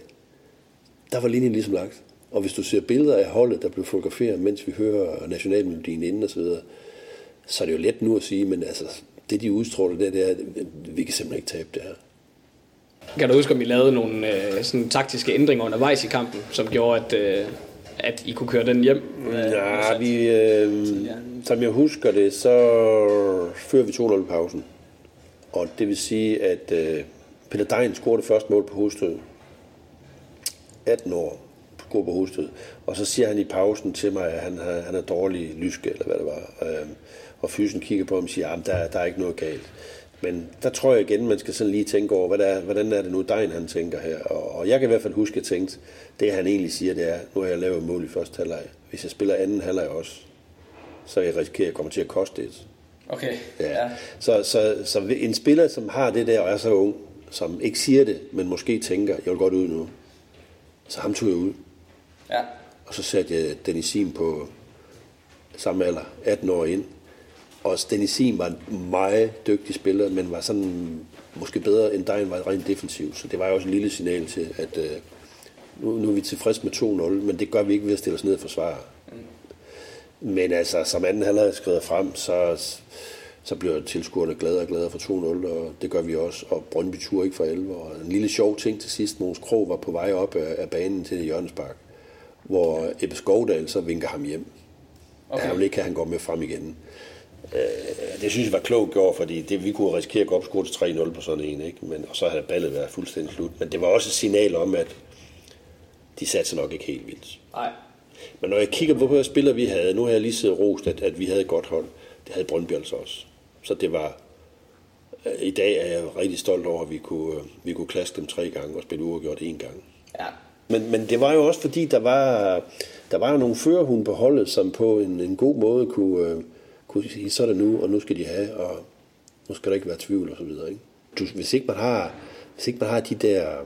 [SPEAKER 3] Der var linjen ligesom lagt. Og hvis du ser billeder af holdet, der blev fotograferet, mens vi hører nationalmelodien inden og så så er det jo let nu at sige, men altså, det de udstråler, det, det er, vi kan simpelthen ikke tabe det her.
[SPEAKER 2] Kan du huske, om I lavede nogle øh, sådan taktiske ændringer undervejs i kampen, som gjorde, at, øh, at I kunne køre den hjem?
[SPEAKER 3] Ja, vi, øh, som jeg husker det, så fører vi 2-0 pausen. Og det vil sige, at øh, Peter Dein scorede det første mål på hovedstød. 18 år scorede på hovedstød. Og så siger han i pausen til mig, at han, har, han er dårlig lyske, eller hvad det var. Øh, og fysen kigger på ham og siger, at der, der er ikke noget galt. Men der tror jeg igen, man skal sådan lige tænke over, hvad der er, hvordan er det nu, Dein han tænker her. Og, og jeg kan i hvert fald huske, at jeg tænkte, det han egentlig siger, det er, nu har jeg lavet mål i første halvleg. Hvis jeg spiller anden halvleg også, så jeg risikerer, at jeg kommer til at koste det.
[SPEAKER 2] Okay,
[SPEAKER 3] ja. ja. Så, så, så en spiller, som har det der og er så ung, som ikke siger det, men måske tænker, jeg vil godt ud nu. Så ham tog jeg ud.
[SPEAKER 2] Ja.
[SPEAKER 3] Og så satte jeg Dennis Sim på samme alder, 18 år ind. Og Stenisin var en meget dygtig spiller, men var sådan måske bedre end Dejen var rent defensivt. Så det var jo også et lille signal til, at øh, nu, nu er vi tilfreds med 2-0, men det gør vi ikke ved at stille os ned og forsvare. Mm. Men altså, som anden halvleg skrider frem, så, så bliver tilskuerne gladere og gladere for 2-0, og det gør vi også. Og Brøndby tur ikke for 11. Og en lille sjov ting til sidst, Måns Krog var på vej op af, af banen til Jørgenspark, hvor Ebbe Skovdal så vinker ham hjem. Okay. Han vil ikke at han går med frem igen. Øh, det synes jeg var klogt gjort, fordi det, vi kunne risikere at gå op og til 3-0 på sådan en, ikke? Men, og så havde ballet været fuldstændig slut. Men det var også et signal om, at de satte sig nok ikke helt vildt.
[SPEAKER 2] Nej.
[SPEAKER 3] Men når jeg kigger på, hvad spillere vi havde, nu har jeg lige siddet rost, at, at vi havde et godt hold. Det havde Brøndby altså også. Så det var... Øh, I dag er jeg rigtig stolt over, at vi kunne, øh, vi kunne klaske dem tre gange og spille uafgjort en gang.
[SPEAKER 2] Ja.
[SPEAKER 3] Men, men det var jo også fordi, der var, der var nogle førerhunde på holdet, som på en, en god måde kunne, kunne sige, så er det nu, og nu skal de have, og nu skal der ikke være tvivl og så videre. Ikke? Du, hvis, ikke man har, hvis ikke man har de der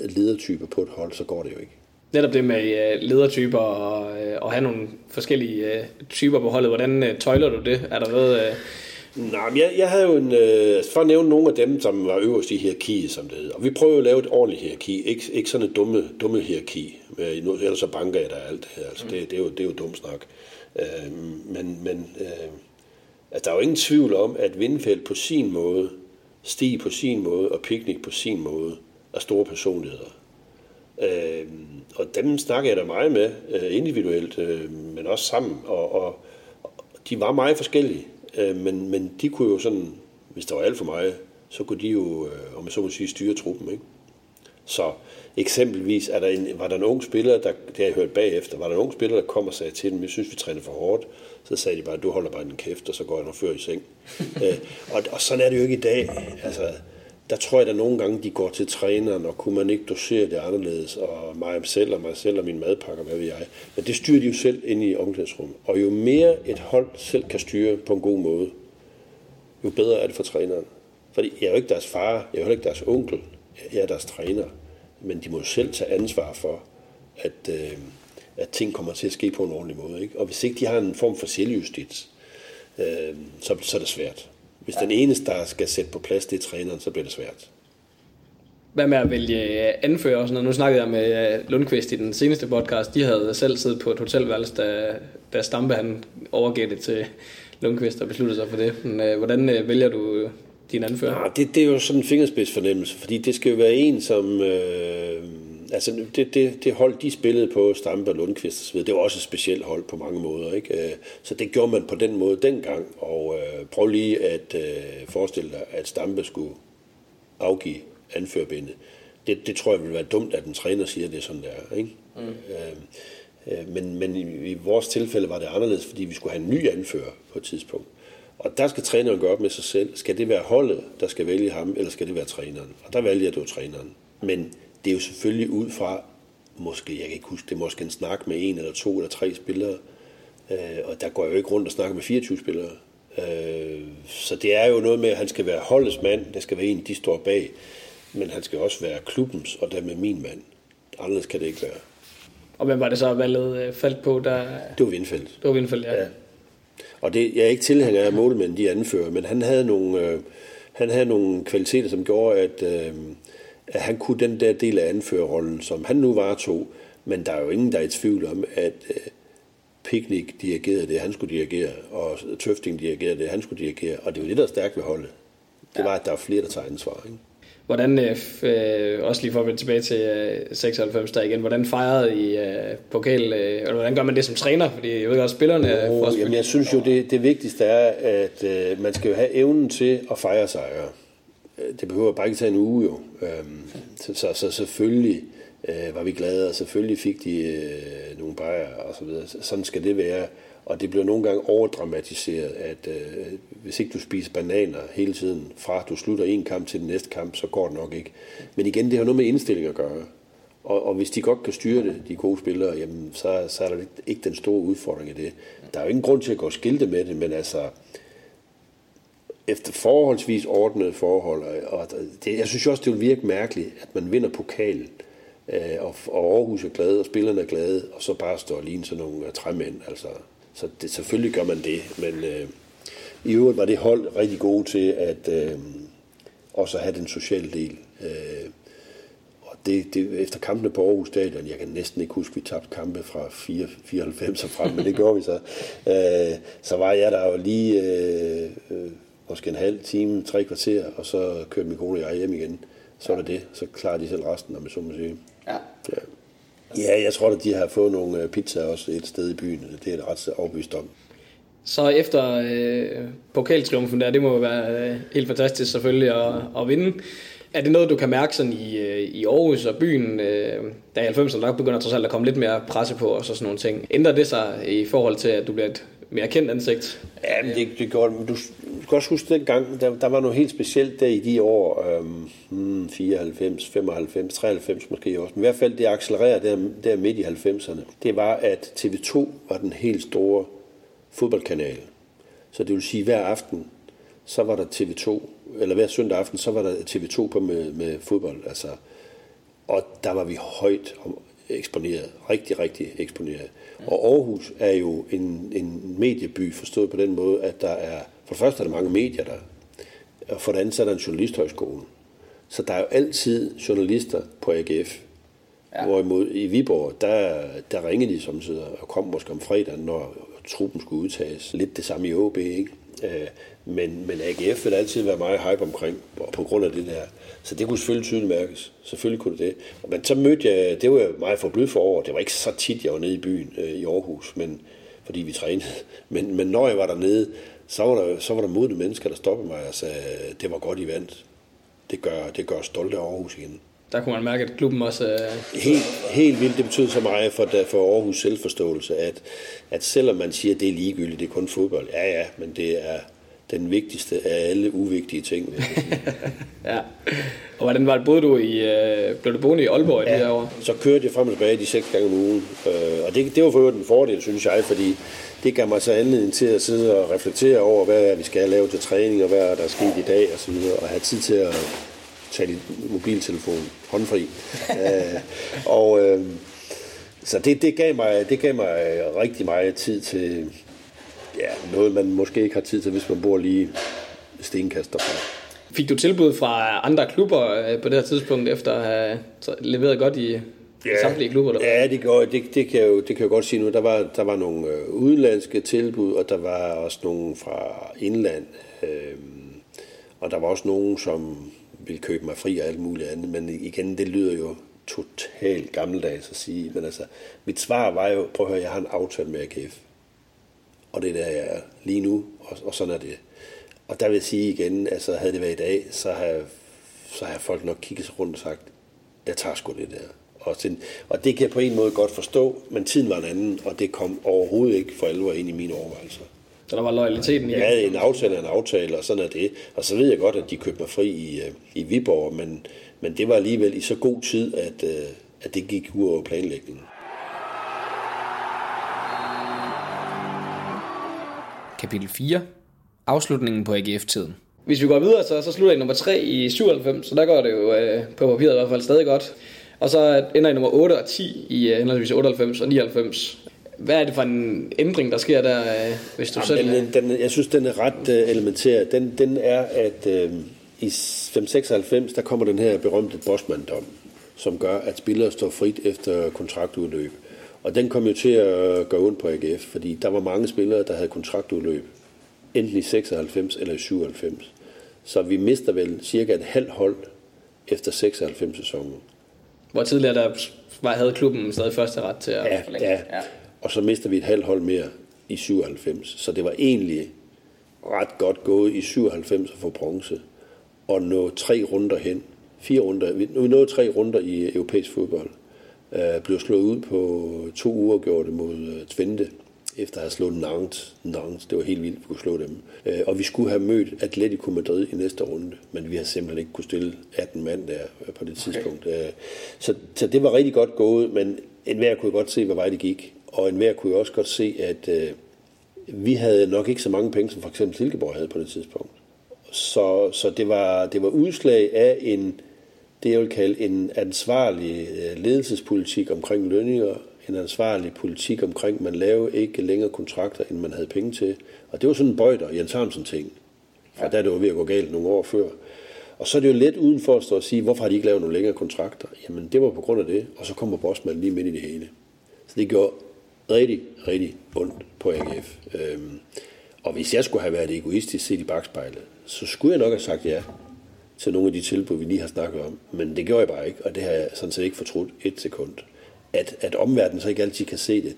[SPEAKER 3] ledertyper på et hold, så går det jo ikke.
[SPEAKER 2] Netop det med øh, ledertyper og, øh, og have nogle forskellige øh, typer på holdet, hvordan tøjler du det? Er der noget...
[SPEAKER 3] Nej, men jeg, jeg havde jo en, øh, for at nævne nogle af dem, som var øverst i hierarkiet, som det hedder. Og vi prøver at lave et ordentligt hierarki, ikke, ikke sådan et dumme, dumme hierarki. Nu, ellers så banker jeg der alt det her. Altså, mm. det, det, er jo, det er jo dum snak. Øh, men men øh, altså, der er jo ingen tvivl om, at Vindfeldt på sin måde, Stig på sin måde og Picnic på sin måde er store personligheder. Øh, og dem snakker jeg da meget med øh, individuelt, øh, men også sammen. Og, og, og de var meget forskellige. Øh, men, men de kunne jo sådan, hvis der var alt for meget, så kunne de jo, øh, om jeg så må sige, styre truppen. Ikke? Så eksempelvis er der en, var der en ung spiller, der, det har jeg hørt bagefter, var der en ung spiller, der kom og sagde til dem, jeg synes, vi træner for hårdt. Så sagde de bare, du holder bare din kæft, og så går jeg nok før i seng. [laughs] øh, og, og sådan er det jo ikke i dag. Altså, der tror jeg, at nogle gange, de går til træneren, og kunne man ikke dosere det anderledes, og mig selv og mig selv og min madpakker, hvad ved jeg. Men det styrer de jo selv ind i omklædningsrummet. Og jo mere et hold selv kan styre på en god måde, jo bedre er det for træneren. Fordi jeg er jo ikke deres far, jeg er jo ikke deres onkel, jeg er deres træner. Men de må jo selv tage ansvar for, at, øh, at ting kommer til at ske på en ordentlig måde. Ikke? Og hvis ikke de har en form for selvjustits, øh, så, så er det svært. Hvis den eneste, der skal sætte på plads, det er træneren, så bliver det svært.
[SPEAKER 2] Hvad med at vælge anfører og sådan noget? Nu snakkede jeg med øh, Lundqvist i den seneste podcast. De havde selv siddet på et hotelværelse, da, da Stampe han overgav det til Lundqvist og besluttede sig for det. Men, øh, hvordan øh, vælger du din anfører?
[SPEAKER 3] Ja, det, det er jo sådan en fingerspidsfornemmelse, fordi det skal jo være en, som... Øh, altså det, det, det hold, de spillede på, Stampe og Lundqvist osv., det var også et specielt hold på mange måder. Ikke? Øh, så det gjorde man på den måde dengang, og øh, prøv lige at øh, forestille dig, at Stampe skulle afgive anførbindet. Det, det tror jeg ville være dumt, at en træner siger, det sådan, der. Ikke? Mm. Øh, øh, men, men i, i vores tilfælde var det anderledes, fordi vi skulle have en ny anfører på et tidspunkt. Og der skal træneren gøre op med sig selv. Skal det være holdet, der skal vælge ham, eller skal det være træneren? Og der valgte jeg, at det var træneren. Men det er jo selvfølgelig ud fra, måske, jeg kan ikke huske, det er måske en snak med en eller to eller tre spillere, øh, og der går jeg jo ikke rundt og snakker med 24 spillere. Øh, så det er jo noget med, at han skal være holdets mand, det skal være en, de står bag, men han skal også være klubbens, og dermed min mand. Anderledes kan det ikke være.
[SPEAKER 2] Og hvem var det så valget øh, faldt på? Der...
[SPEAKER 3] Det var Vindfeldt.
[SPEAKER 2] Det var Vindfeldt, ja. ja.
[SPEAKER 3] Og det, jeg er ikke tilhænger af målmænd, de anfører, men han havde nogle, øh, han havde nogle kvaliteter, som gjorde, at, øh, at han kunne den der del af anførerrollen, som han nu var to, men der er jo ingen, der er i tvivl om, at øh, Picnic dirigerede det, han skulle dirigere, og Tøfting dirigerede det, han skulle dirigere, og det er jo det, der er stærkt ved holdet. Det var, at der er flere, der tager ansvar. Ikke?
[SPEAKER 2] Hvordan, øh, øh, også lige for at vende tilbage til øh, 96 der igen, hvordan fejrede I øh, pokal, øh, eller hvordan gør man det som træner? Fordi jeg ved også, spillerne...
[SPEAKER 3] Oh, jamen, jeg synes jo, det, det vigtigste er, at øh, man skal jo have evnen til at fejre sejre. Øh, det behøver bare ikke tage en uge jo. Øhm, så, så, så selvfølgelig øh, var vi glade, og selvfølgelig fik de øh, nogle bajer og så videre. Sådan skal det være. Og det bliver nogle gange overdramatiseret, at øh, hvis ikke du spiser bananer hele tiden, fra du slutter en kamp til den næste kamp, så går det nok ikke. Men igen, det har noget med indstilling at gøre. Og, og hvis de godt kan styre det, de gode spillere, jamen, så, så er der ikke den store udfordring i det. Der er jo ingen grund til at gå skilte med det, men altså, efter forholdsvis ordnede forhold, og det, jeg synes også, det vil virke mærkeligt, at man vinder pokalen, øh, og, og Aarhus er glade, og spillerne er glade, og så bare står lige sådan nogle uh, træmænd. Altså, så det, selvfølgelig gør man det, men øh, i øvrigt var det hold rigtig gode til at øh, også have den sociale del. Øh, og det, det, efter kampene på Aarhus Stadion, jeg kan næsten ikke huske, at vi tabte kampe fra 4, 94 og frem, men det gjorde vi så. Øh, så var jeg der jo lige øh, øh, måske en halv time, tre kvarter, og så kørte min kone og jeg hjem igen. Så var det. Så klarer de selv resten, om jeg så må sige. Ja. ja. Ja, jeg tror, at de har fået nogle øh, pizzaer også et sted i byen. Det er jeg ret overbevist om.
[SPEAKER 2] Så efter øh, pokaltriumfen der, det må være øh, helt fantastisk selvfølgelig at, at vinde. Er det noget, du kan mærke sådan i, øh, i Aarhus og byen, øh, da i 90'erne nok begynder trods alt at komme lidt mere presse på og så sådan nogle ting? Ændrer det sig i forhold til, at du bliver et mere kendt ansigt?
[SPEAKER 3] Ja, men det, det gjorde Men Du, du kan også huske dengang, der, der var noget helt specielt der i de år, øhm, 94, 95, 93 måske også. Men i hvert fald det accelererede der, der midt i 90'erne. Det var, at TV2 var den helt store fodboldkanal. Så det vil sige, hver aften, så var der TV2, eller hver søndag aften, så var der TV2 på med, med fodbold. Altså, og der var vi højt eksponeret, rigtig, rigtig eksponeret. Og Aarhus er jo en, en medieby, forstået på den måde, at der er, for det første er der mange medier der, og for det andet så er der en journalisthøjskole. Så der er jo altid journalister på AGF. Ja. Hvorimod i Viborg, der, der ringede de samtidig og kom måske om fredagen, når truppen skulle udtages. Lidt det samme i OB, ikke? Øh, men, men AGF vil altid være meget hype omkring, på grund af det der. Så det kunne selvfølgelig tydeligt mærkes. Selvfølgelig kunne det det. Men så mødte jeg, det var jeg meget forblødt for over. Det var ikke så tit, jeg var nede i byen øh, i Aarhus, men, fordi vi trænede. [laughs] Men, men når jeg var dernede, så var der, så var der modne mennesker, der stoppede mig og sagde, det var godt, I vandt. Det gør, det gør stolt af Aarhus igen.
[SPEAKER 2] Der kunne man mærke, at klubben også... Øh...
[SPEAKER 3] Helt, helt vildt. Det betyder så meget for, for Aarhus selvforståelse, at, at selvom man siger, at det er ligegyldigt, det er kun fodbold. Ja, ja, men det er den vigtigste af alle uvigtige ting. [laughs]
[SPEAKER 2] ja. Og hvordan var det, boede du i, øh, blev du boende i Aalborg
[SPEAKER 3] i
[SPEAKER 2] ja, de her år?
[SPEAKER 3] så kørte jeg frem og tilbage de seks gange om ugen. Øh, og det, det var for øvrigt en fordel, synes jeg, fordi det gav mig så anledning til at sidde og reflektere over, hvad vi skal lave til træning, og hvad der er sket i dag, og så videre, og have tid til at tage din mobiltelefon håndfri. øh, og øh, så det, det, gav mig, det gav mig rigtig meget tid til ja, noget, man måske ikke har tid til, hvis man bor lige stenkast derfra.
[SPEAKER 2] Fik du tilbud fra andre klubber øh, på det her tidspunkt, efter at have leveret godt i, ja, samtlige klubber? Der
[SPEAKER 3] ja, det, går, det, det, kan jeg jo, det kan jeg godt sige nu. Der var, der var nogle øh, udenlandske tilbud, og der var også nogle fra indland. Øh, og der var også nogen, som vil købe mig fri og alt muligt andet. Men igen, det lyder jo totalt gammeldags at sige. Men altså, mit svar var jo, prøv at høre, jeg har en aftale med AGF. Og det er der, jeg er lige nu, og, og sådan er det. Og der vil jeg sige igen, altså havde det været i dag, så har, så har folk nok kigget sig rundt og sagt, jeg tager sgu det der. Og, sådan, og det kan jeg på en måde godt forstå, men tiden var en anden, og det kom overhovedet ikke for alvor ind i mine overvejelser.
[SPEAKER 2] Så der var loyaliteten
[SPEAKER 3] i Ja, en aftale er en aftale, og sådan er det. Og så ved jeg godt, at de købte mig fri i, øh, i Viborg, men, men det var alligevel i så god tid, at, øh, at det gik ud over planlægningen.
[SPEAKER 1] Kapitel 4. Afslutningen på AGF-tiden.
[SPEAKER 2] Hvis vi går videre, så, så slutter I nummer 3 i 97, så der går det jo øh, på papiret i hvert fald stadig godt. Og så ender I nummer 8 og 10 i øh, henholdsvis 98 og 99. Hvad er det for en ændring, der sker der, øh, hvis du Jamen,
[SPEAKER 3] selv... Den, den, jeg synes, den er ret øh, elementær. Den, den er, at øh, i 596, der kommer den her berømte Bosman-dom, som gør, at spillere står frit efter kontraktudløb. Og den kom jo til at gøre ondt på AGF, fordi der var mange spillere, der havde kontraktudløb, enten i 96 eller i 97. Så vi mister vel cirka et halvt hold efter 96 sæsonen.
[SPEAKER 2] Hvor tidligere der var, havde klubben stadig første ret til at
[SPEAKER 3] ja, forlænge. Ja. ja, og så mister vi et halvt hold mere i 97. Så det var egentlig ret godt gået i 97 at få bronze og nå tre runder hen. Fire runder. Vi nåede tre runder i europæisk fodbold. Uh, blev slået ud på to uger gjorde det mod uh, Twente efter at have slået Nantes. Nantes, det var helt vildt, at vi kunne slå dem. Uh, og vi skulle have mødt Atletico Madrid i næste runde, men vi har simpelthen ikke kunne stille 18 mand der på det tidspunkt. Okay. Så, så det var rigtig godt gået, men enhver kunne godt se, hvad vej det gik. Og enhver kunne også godt se, at øh, vi havde nok ikke så mange penge, som for eksempel Silkeborg havde på det tidspunkt. Så, så det, var, det var udslag af en, det jeg vil kalde en ansvarlig øh, ledelsespolitik omkring lønninger, en ansvarlig politik omkring, at man lavede ikke længere kontrakter, end man havde penge til. Og det var sådan en bøjder, Jens Harmsen ting. For ja. der det var ved at gå galt nogle år før. Og så er det jo let udenfor at stå og sige, hvorfor har de ikke lavet nogle længere kontrakter? Jamen det var på grund af det, og så kommer Bosman lige midt i det hele. Så det gjorde rigtig, rigtig ondt på AGF. Øhm, og hvis jeg skulle have været egoistisk set i bagspejlet, så skulle jeg nok have sagt ja til nogle af de tilbud, vi lige har snakket om. Men det gjorde jeg bare ikke, og det har jeg sådan set ikke fortrudt et sekund. At, at omverdenen så ikke altid kan se det,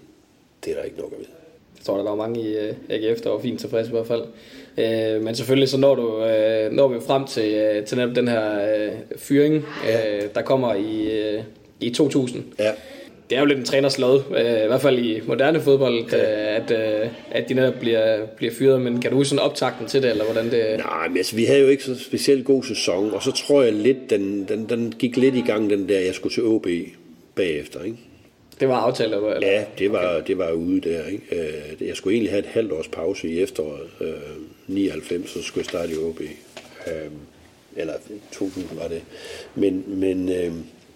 [SPEAKER 3] det er der ikke nok at vide.
[SPEAKER 2] Jeg tror, der var mange i uh, AGF, der var fint tilfreds i hvert fald. Uh, men selvfølgelig så når, du, uh, når vi frem til, uh, til den her fyring, uh, der kommer i, i 2000.
[SPEAKER 3] Ja
[SPEAKER 2] det er jo lidt en trænerslåd, øh, i hvert fald i moderne fodbold, ja. øh, at, øh, at de netop bliver, bliver fyret, men kan du huske sådan optakten til det, eller hvordan det...
[SPEAKER 3] Nej, men altså, vi havde jo ikke så specielt god sæson, og så tror jeg lidt, den, den, den gik lidt i gang, den der, jeg skulle til OB bagefter, ikke?
[SPEAKER 2] Det var aftalt, eller?
[SPEAKER 3] Ja, det var, okay. det var ude der. Ikke? Jeg skulle egentlig have et halvt års pause i efteråret øh, 99, så skulle jeg starte i OB. Øh, eller 2000 var det. Men, men øh,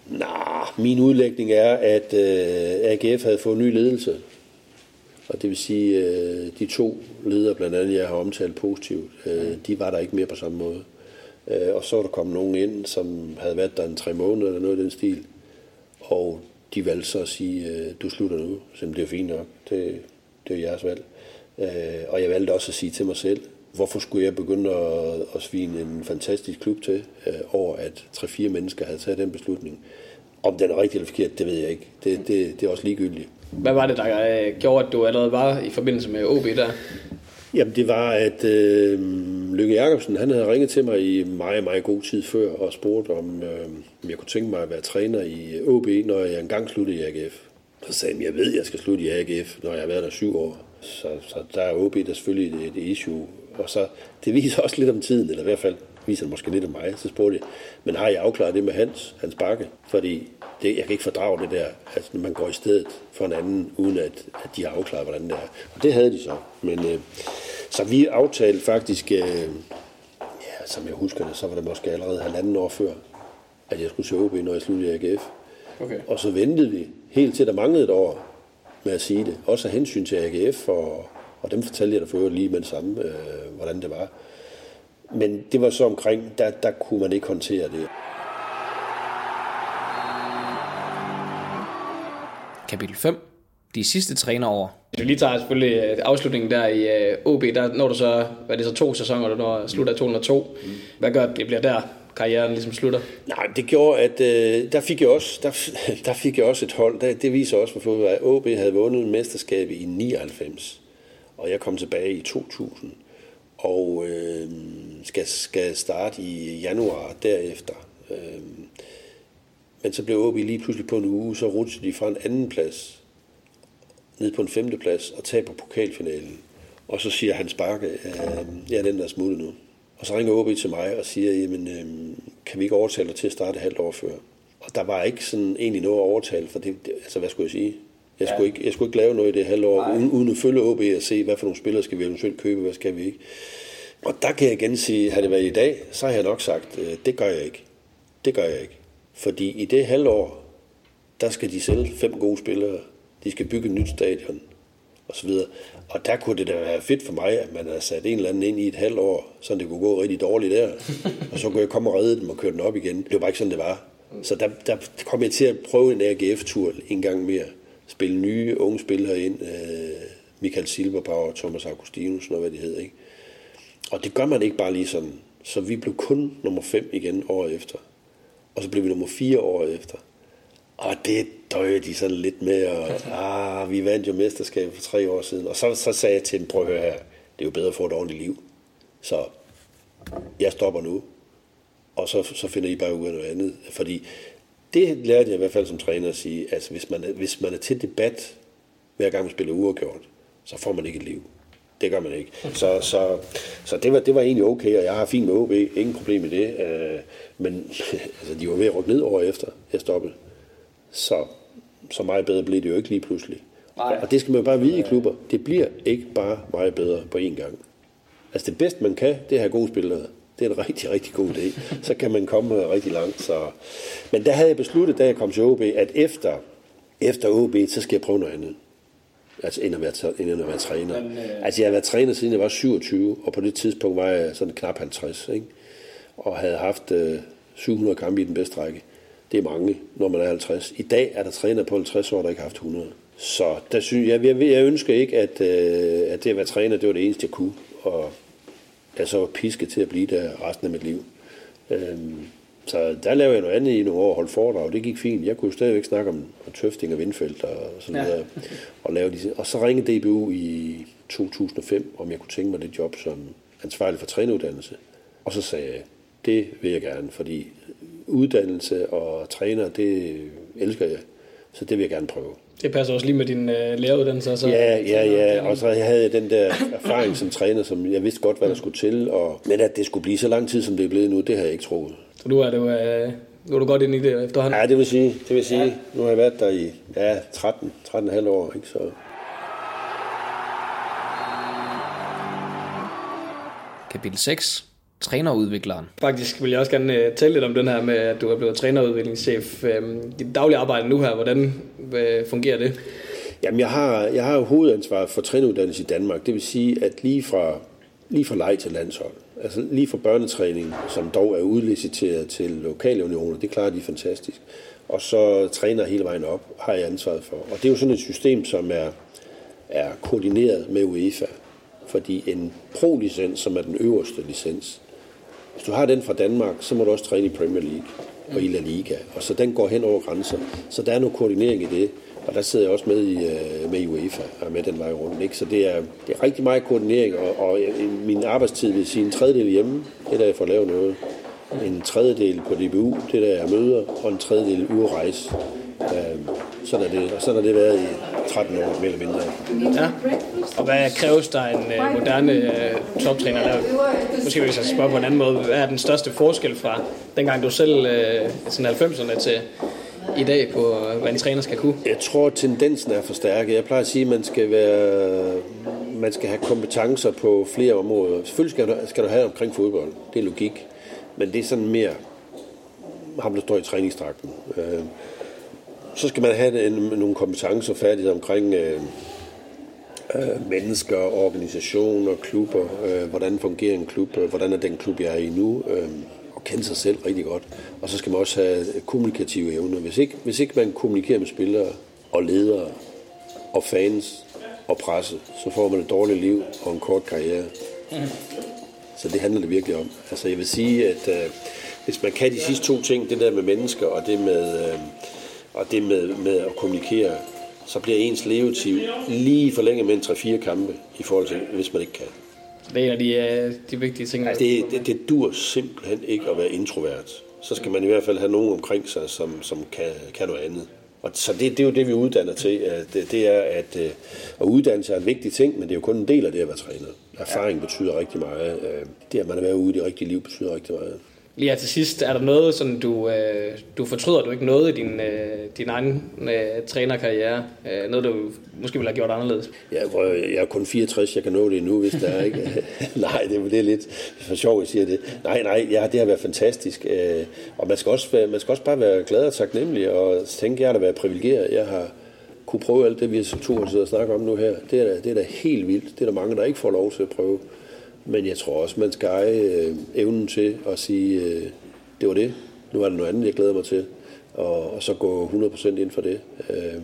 [SPEAKER 3] nah, min udlægning er, at øh, AGF havde fået ny ledelse. Og det vil sige, øh, de to ledere, blandt andet jeg har omtalt positivt, øh, de var der ikke mere på samme måde. Øh, og så var der kommet nogen ind, som havde været der en tre måneder eller noget i den stil. Og de valgte så at sige, øh, du slutter nu. Så det er fint nok. Det, det er jeres valg. Øh, og jeg valgte også at sige til mig selv, hvorfor skulle jeg begynde at, at svine en fantastisk klub til, øh, over at tre-fire mennesker havde taget den beslutning. Om den er rigtig eller forkert, det ved jeg ikke. Det, det, det er også ligegyldigt.
[SPEAKER 2] Hvad var det, der øh, gjorde, at du allerede var i forbindelse med OB der?
[SPEAKER 3] Jamen det var, at øh, Lykke Jacobsen, han havde ringet til mig i meget, meget god tid før og spurgt, om, øh, om jeg kunne tænke mig at være træner i OB, når jeg engang sluttede i AGF. Så sagde han, jeg ved, at jeg skal slutte i AGF, når jeg har været der syv år. Så, så der er OB der selvfølgelig et, et issue. Og så, det viser også lidt om tiden, eller i hvert fald viser måske lidt om mig. Så spurgte jeg, men har jeg afklaret det med Hans, Hans Bakke? Fordi det, jeg kan ikke fordrage det der, at man går i stedet for en anden, uden at, at de har afklaret, hvordan det er. Og det havde de så. Men, øh, så vi aftalte faktisk, øh, ja, som jeg husker det, så var det måske allerede halvanden år før, at jeg skulle til OB, når jeg sluttede i AGF.
[SPEAKER 2] Okay.
[SPEAKER 3] Og så ventede vi helt til, der manglede et år med at sige det. Også af hensyn til AGF, og, og dem fortalte jeg da for øvrigt lige med det samme, øh, hvordan det var. Men det var så omkring, der, der kunne man ikke håndtere det.
[SPEAKER 1] Kapitel 5. De sidste trænerår.
[SPEAKER 2] Vi lige tager selvfølgelig øh, afslutningen der i øh, OB, der når du så, hvad er det så to sæsoner, du når slutter af 202. Hvad gør, at det bliver der, karrieren ligesom slutter?
[SPEAKER 3] Nej, det gjorde, at øh, der, fik jeg også, der, [laughs] der fik jeg også et hold. Der, det viser også, hvorfor at OB havde vundet en mesterskab i 99. Og jeg kom tilbage i 2000. Og øh, skal, skal starte i januar derefter. Øh, men så blev OB lige pludselig på en uge, så rutsede de fra en anden plads ned på en femte plads og taber pokalfinalen. Og så siger Hans Bakke, øh, jeg er den, der er smuttet nu. Og så ringer OB til mig og siger, jamen, øh, kan vi ikke overtale dig til at starte halvt år før? Og der var ikke sådan egentlig noget at overtale, for det, det altså hvad skulle jeg sige? Jeg skulle, ikke, jeg skulle ikke lave noget i det halvt år, uden, uden at følge OB og se, hvad for nogle spillere skal vi eventuelt købe, hvad skal vi ikke. Og der kan jeg igen sige, havde det været i dag, så har jeg nok sagt, øh, det gør jeg ikke. Det gør jeg ikke. Fordi i det halvår, der skal de sælge fem gode spillere. De skal bygge et nyt stadion og så videre. Og der kunne det da være fedt for mig, at man havde sat en eller anden ind i et halvt år, så det kunne gå rigtig dårligt der. [laughs] og så kunne jeg komme og redde dem og køre den op igen. Det var bare ikke sådan, det var. Så der, der kom jeg til at prøve en AGF-tur en gang mere. Spille nye unge spillere ind. Øh, Michael Silberbauer, Thomas Augustinus og hvad de hedder. Ikke? Og det gør man ikke bare lige sådan. Så vi blev kun nummer 5 igen året efter. Og så blev vi nummer 4 år efter. Og det døje de sådan lidt med, og [laughs] ah, vi vandt jo mesterskabet for tre år siden. Og så, så sagde jeg til dem, prøv at høre her, det er jo bedre at få et ordentligt liv. Så jeg stopper nu, og så, så finder I bare ud af noget andet. Fordi det lærte jeg i hvert fald som træner at sige, altså hvis man er, hvis man er til debat, hver gang man spiller uafgjort, så får man ikke et liv. Det gør man ikke. Så, så, så det, var, det var egentlig okay, og jeg har fint med OB, ingen problem med det. Øh, men [laughs] altså, de var ved at rykke ned over efter, jeg stoppede. Så, så meget bedre blev det jo ikke lige pludselig.
[SPEAKER 2] Nej.
[SPEAKER 3] Og det skal man bare vide i klubber. Det bliver ikke bare meget bedre på én gang. Altså det bedste man kan, det er at have gode spillere. Det er en rigtig, rigtig god idé. Så kan man komme rigtig langt. Så. Men der havde jeg besluttet, da jeg kom til OB, at efter, efter OB, så skal jeg prøve noget andet. Altså end at være, end at være træner.
[SPEAKER 2] Men, øh...
[SPEAKER 3] Altså jeg har været træner siden jeg var 27, og på det tidspunkt var jeg sådan knap 50. Ikke? Og havde haft øh, 700 kampe i den bedste række. Det er mange, når man er 50. I dag er der træner på 50 år, der ikke har haft 100. Så der synes jeg, jeg, jeg ønsker ikke, at, øh, at det at være træner, det var det eneste, jeg kunne. Og jeg så var pisket til at blive der resten af mit liv. Øhm, så der lavede jeg noget andet i nogle år, holdt foredrag, det gik fint. Jeg kunne stadigvæk snakke om, om Tøfting og Vindfeldt og sådan
[SPEAKER 2] Ja.
[SPEAKER 3] noget. Og, lave de, og så ringede DBU i 2005, om jeg kunne tænke mig det job som ansvarlig for træneruddannelse. Og så sagde jeg, det vil jeg gerne, fordi uddannelse og træner, det elsker jeg. Så det vil jeg gerne prøve.
[SPEAKER 2] Det passer også lige med din øh, læreruddannelse. Så,
[SPEAKER 3] Ja, ja, ja. Og så havde jeg den der erfaring som træner, som jeg vidste godt, hvad der skulle til. Og, men at det skulle blive så lang tid, som det er blevet nu, det havde jeg ikke troet.
[SPEAKER 2] Så nu er du øh, Nu er du godt ind i det efterhånden.
[SPEAKER 3] Ja, det vil sige. Det vil sige. Ja. Nu har jeg været der i ja, 13, 13,5 år, ikke? Så
[SPEAKER 1] Kapitel 6. Trænerudvikleren.
[SPEAKER 2] Faktisk vil jeg også gerne uh, tale lidt om den her med, at du er blevet trænerudviklingschef. Uh, dit daglige arbejde nu her, hvordan uh, fungerer det?
[SPEAKER 3] Jamen, jeg har, jeg har jo hovedansvaret for træneruddannelse i Danmark. Det vil sige, at lige fra, lige fra leg til landshold, altså lige fra børnetræning, som dog er udliciteret til lokale unioner, det klarer de fantastisk. Og så træner hele vejen op, har jeg ansvaret for. Og det er jo sådan et system, som er, er koordineret med UEFA. Fordi en pro-licens, som er den øverste licens, hvis du har den fra Danmark, så må du også træne i Premier League og i La Liga. Og så den går hen over grænser. Så der er noget koordinering i det. Og der sidder jeg også med i, øh, med i UEFA og med den vej rundt. Ikke? Så det er, det er rigtig meget koordinering, og, og øh, min arbejdstid vil sige en tredjedel hjemme, det er der jeg får lavet noget. En tredjedel på DBU, det er der jeg møder, og en tredjedel ude rejse. Øhm, sådan er det, og sådan har det været i 13 år, mere eller mindre.
[SPEAKER 2] Ja. Og hvad kræves der en uh, moderne uh, toptræner? Der, måske hvis jeg spørge på en anden måde, hvad er den største forskel fra dengang du selv, sådan 90'erne til i dag på, hvad en træner skal kunne?
[SPEAKER 3] Jeg tror, tendensen er forstærket. Jeg plejer at sige, at man skal, være, man skal have kompetencer på flere områder. Selvfølgelig skal du, skal du have omkring fodbold. Det er logik. Men det er sådan mere ham, der står i træningstrakten. Så skal man have en, nogle kompetencer færdigt omkring øh, øh, mennesker, organisationer, klubber, øh, hvordan fungerer en klub, øh, hvordan er den klub, jeg er i nu, øh, og kende sig selv rigtig godt. Og så skal man også have kommunikative evner. Hvis ikke, hvis ikke man kommunikerer med spillere og ledere og fans og presse, så får man et dårligt liv og en kort karriere. Så det handler det virkelig om. Altså jeg vil sige, at øh, hvis man kan de sidste to ting, det der med mennesker og det med... Øh, og det med, med at kommunikere, så bliver ens levetid lige forlænget med en 3-4 kampe i forhold til, hvis man ikke kan.
[SPEAKER 2] Det er en af de, øh, de vigtige ting.
[SPEAKER 3] Altså, det, det, det dur simpelthen ikke at være introvert. Så skal man i hvert fald have nogen omkring sig, som, som kan, kan noget andet. Og så det, det er jo det, vi uddanner til. Det, det er, at, øh, at uddannelse er en vigtig ting, men det er jo kun en del af det at være træner. Erfaring betyder rigtig meget. Øh, det, at man er været ude i det rigtige liv, betyder rigtig meget.
[SPEAKER 2] Lige her til sidst, er der noget, sådan du, øh, du fortryder, du ikke noget i din, øh, din egen øh, trænerkarriere? Øh, noget, du måske ville have gjort anderledes?
[SPEAKER 3] Ja, jeg er kun 64, jeg kan nå det nu, hvis der er ikke. [laughs] nej, det, det er lidt for sjovt, at sige det. Nej, nej, ja, det har været fantastisk. Øh, og man skal, også være, man skal også bare være glad og taknemmelig, og tænke, jeg har da været privilegeret. Jeg har kunne prøve alt det, vi to sidder og snakker om nu her. Det er, da, det er da helt vildt. Det er der mange, der ikke får lov til at prøve. Men jeg tror også, man skal eje øh, evnen til at sige, øh, det var det. Nu er der noget andet, jeg glæder mig til. Og, og så gå 100% ind for det. Øh,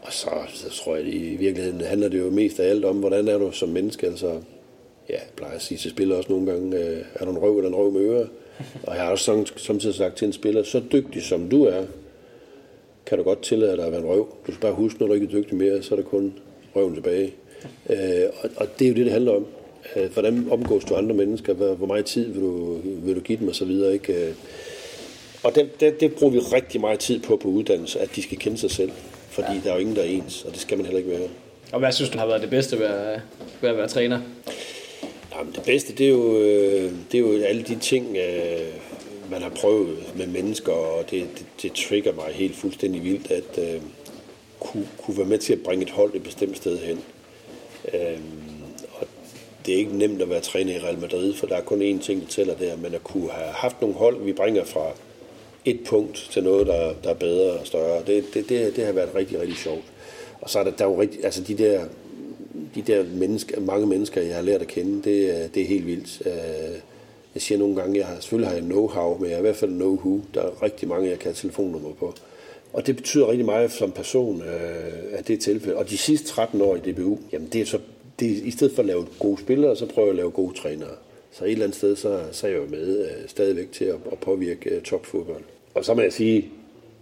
[SPEAKER 3] og så, så tror jeg, at i virkeligheden handler det jo mest af alt om, hvordan er du som menneske. Altså, ja, jeg plejer at sige til spillere også nogle gange, øh, er du en røv eller en røv med ører? Og jeg har også samtidig sagt til en spiller, så dygtig som du er, kan du godt tillade dig at være en røv. Du skal bare huske, når du ikke er dygtig mere, så er der kun røven tilbage. Øh, og, og det er jo det, det handler om. Øh, hvordan omgås du andre mennesker? Hvor meget tid vil du, vil du give dem osv.? Ikke? Øh, og det, det, det bruger vi rigtig meget tid på på uddannelse, at de skal kende sig selv. Fordi ja. der er jo ingen, der er ens, og det skal man heller ikke være.
[SPEAKER 2] Og hvad synes du har været det bedste ved at, ved at være træner?
[SPEAKER 3] Jamen, det bedste, det er, jo, øh, det er jo alle de ting, man har prøvet med mennesker, og det, det, det trigger mig helt fuldstændig vildt, at uh, kunne, kunne være med til at bringe et hold et bestemt sted hen. Uh, det er ikke nemt at være træner i Real Madrid, for der er kun én ting, der tæller der, men at kunne have haft nogle hold, vi bringer fra et punkt til noget, der, der er bedre og større, det, det, det, det har været rigtig, rigtig sjovt. Og så er der, der er jo rigtig, altså de der, de der mennesker, mange mennesker, jeg har lært at kende, det, det er helt vildt. Øh, jeg siger nogle gange, jeg har, selvfølgelig har jeg know-how, men jeg har i hvert fald know-who. Der er rigtig mange, jeg kan have telefonnummer på. Og det betyder rigtig meget som person, øh, at det er tilfælde. Og de sidste 13 år i DBU, jamen det er så det, i stedet for at lave gode spillere, så prøver jeg at lave gode trænere. Så et eller andet sted, så, så er jeg jo med uh, stadigvæk til at, at påvirke uh, topfodbold. Og så må jeg sige,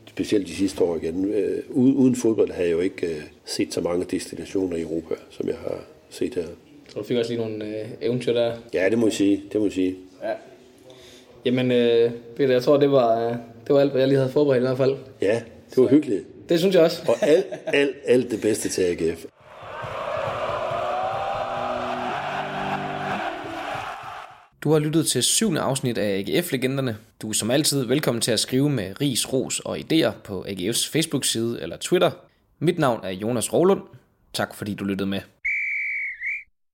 [SPEAKER 3] specielt de sidste år igen, uh, uden fodbold har jeg jo ikke uh, set så mange destinationer i Europa, som jeg har set her.
[SPEAKER 2] Så du fik også lige nogle uh, eventyr der?
[SPEAKER 3] Ja, det må jeg sige. Det må jeg sige. Ja.
[SPEAKER 2] Jamen, uh, Peter, jeg tror, det var, det var alt, hvad jeg lige havde forberedt i hvert fald.
[SPEAKER 3] Ja, det var hyggeligt.
[SPEAKER 2] Det synes jeg også.
[SPEAKER 3] Og alt, alt, alt det bedste til AGF.
[SPEAKER 2] Du har lyttet til syvende afsnit af AGF-legenderne. Du er som altid velkommen til at skrive med ris, ros og idéer på AGF's Facebook-side eller Twitter. Mit navn er Jonas Rolund. Tak fordi du lyttede med.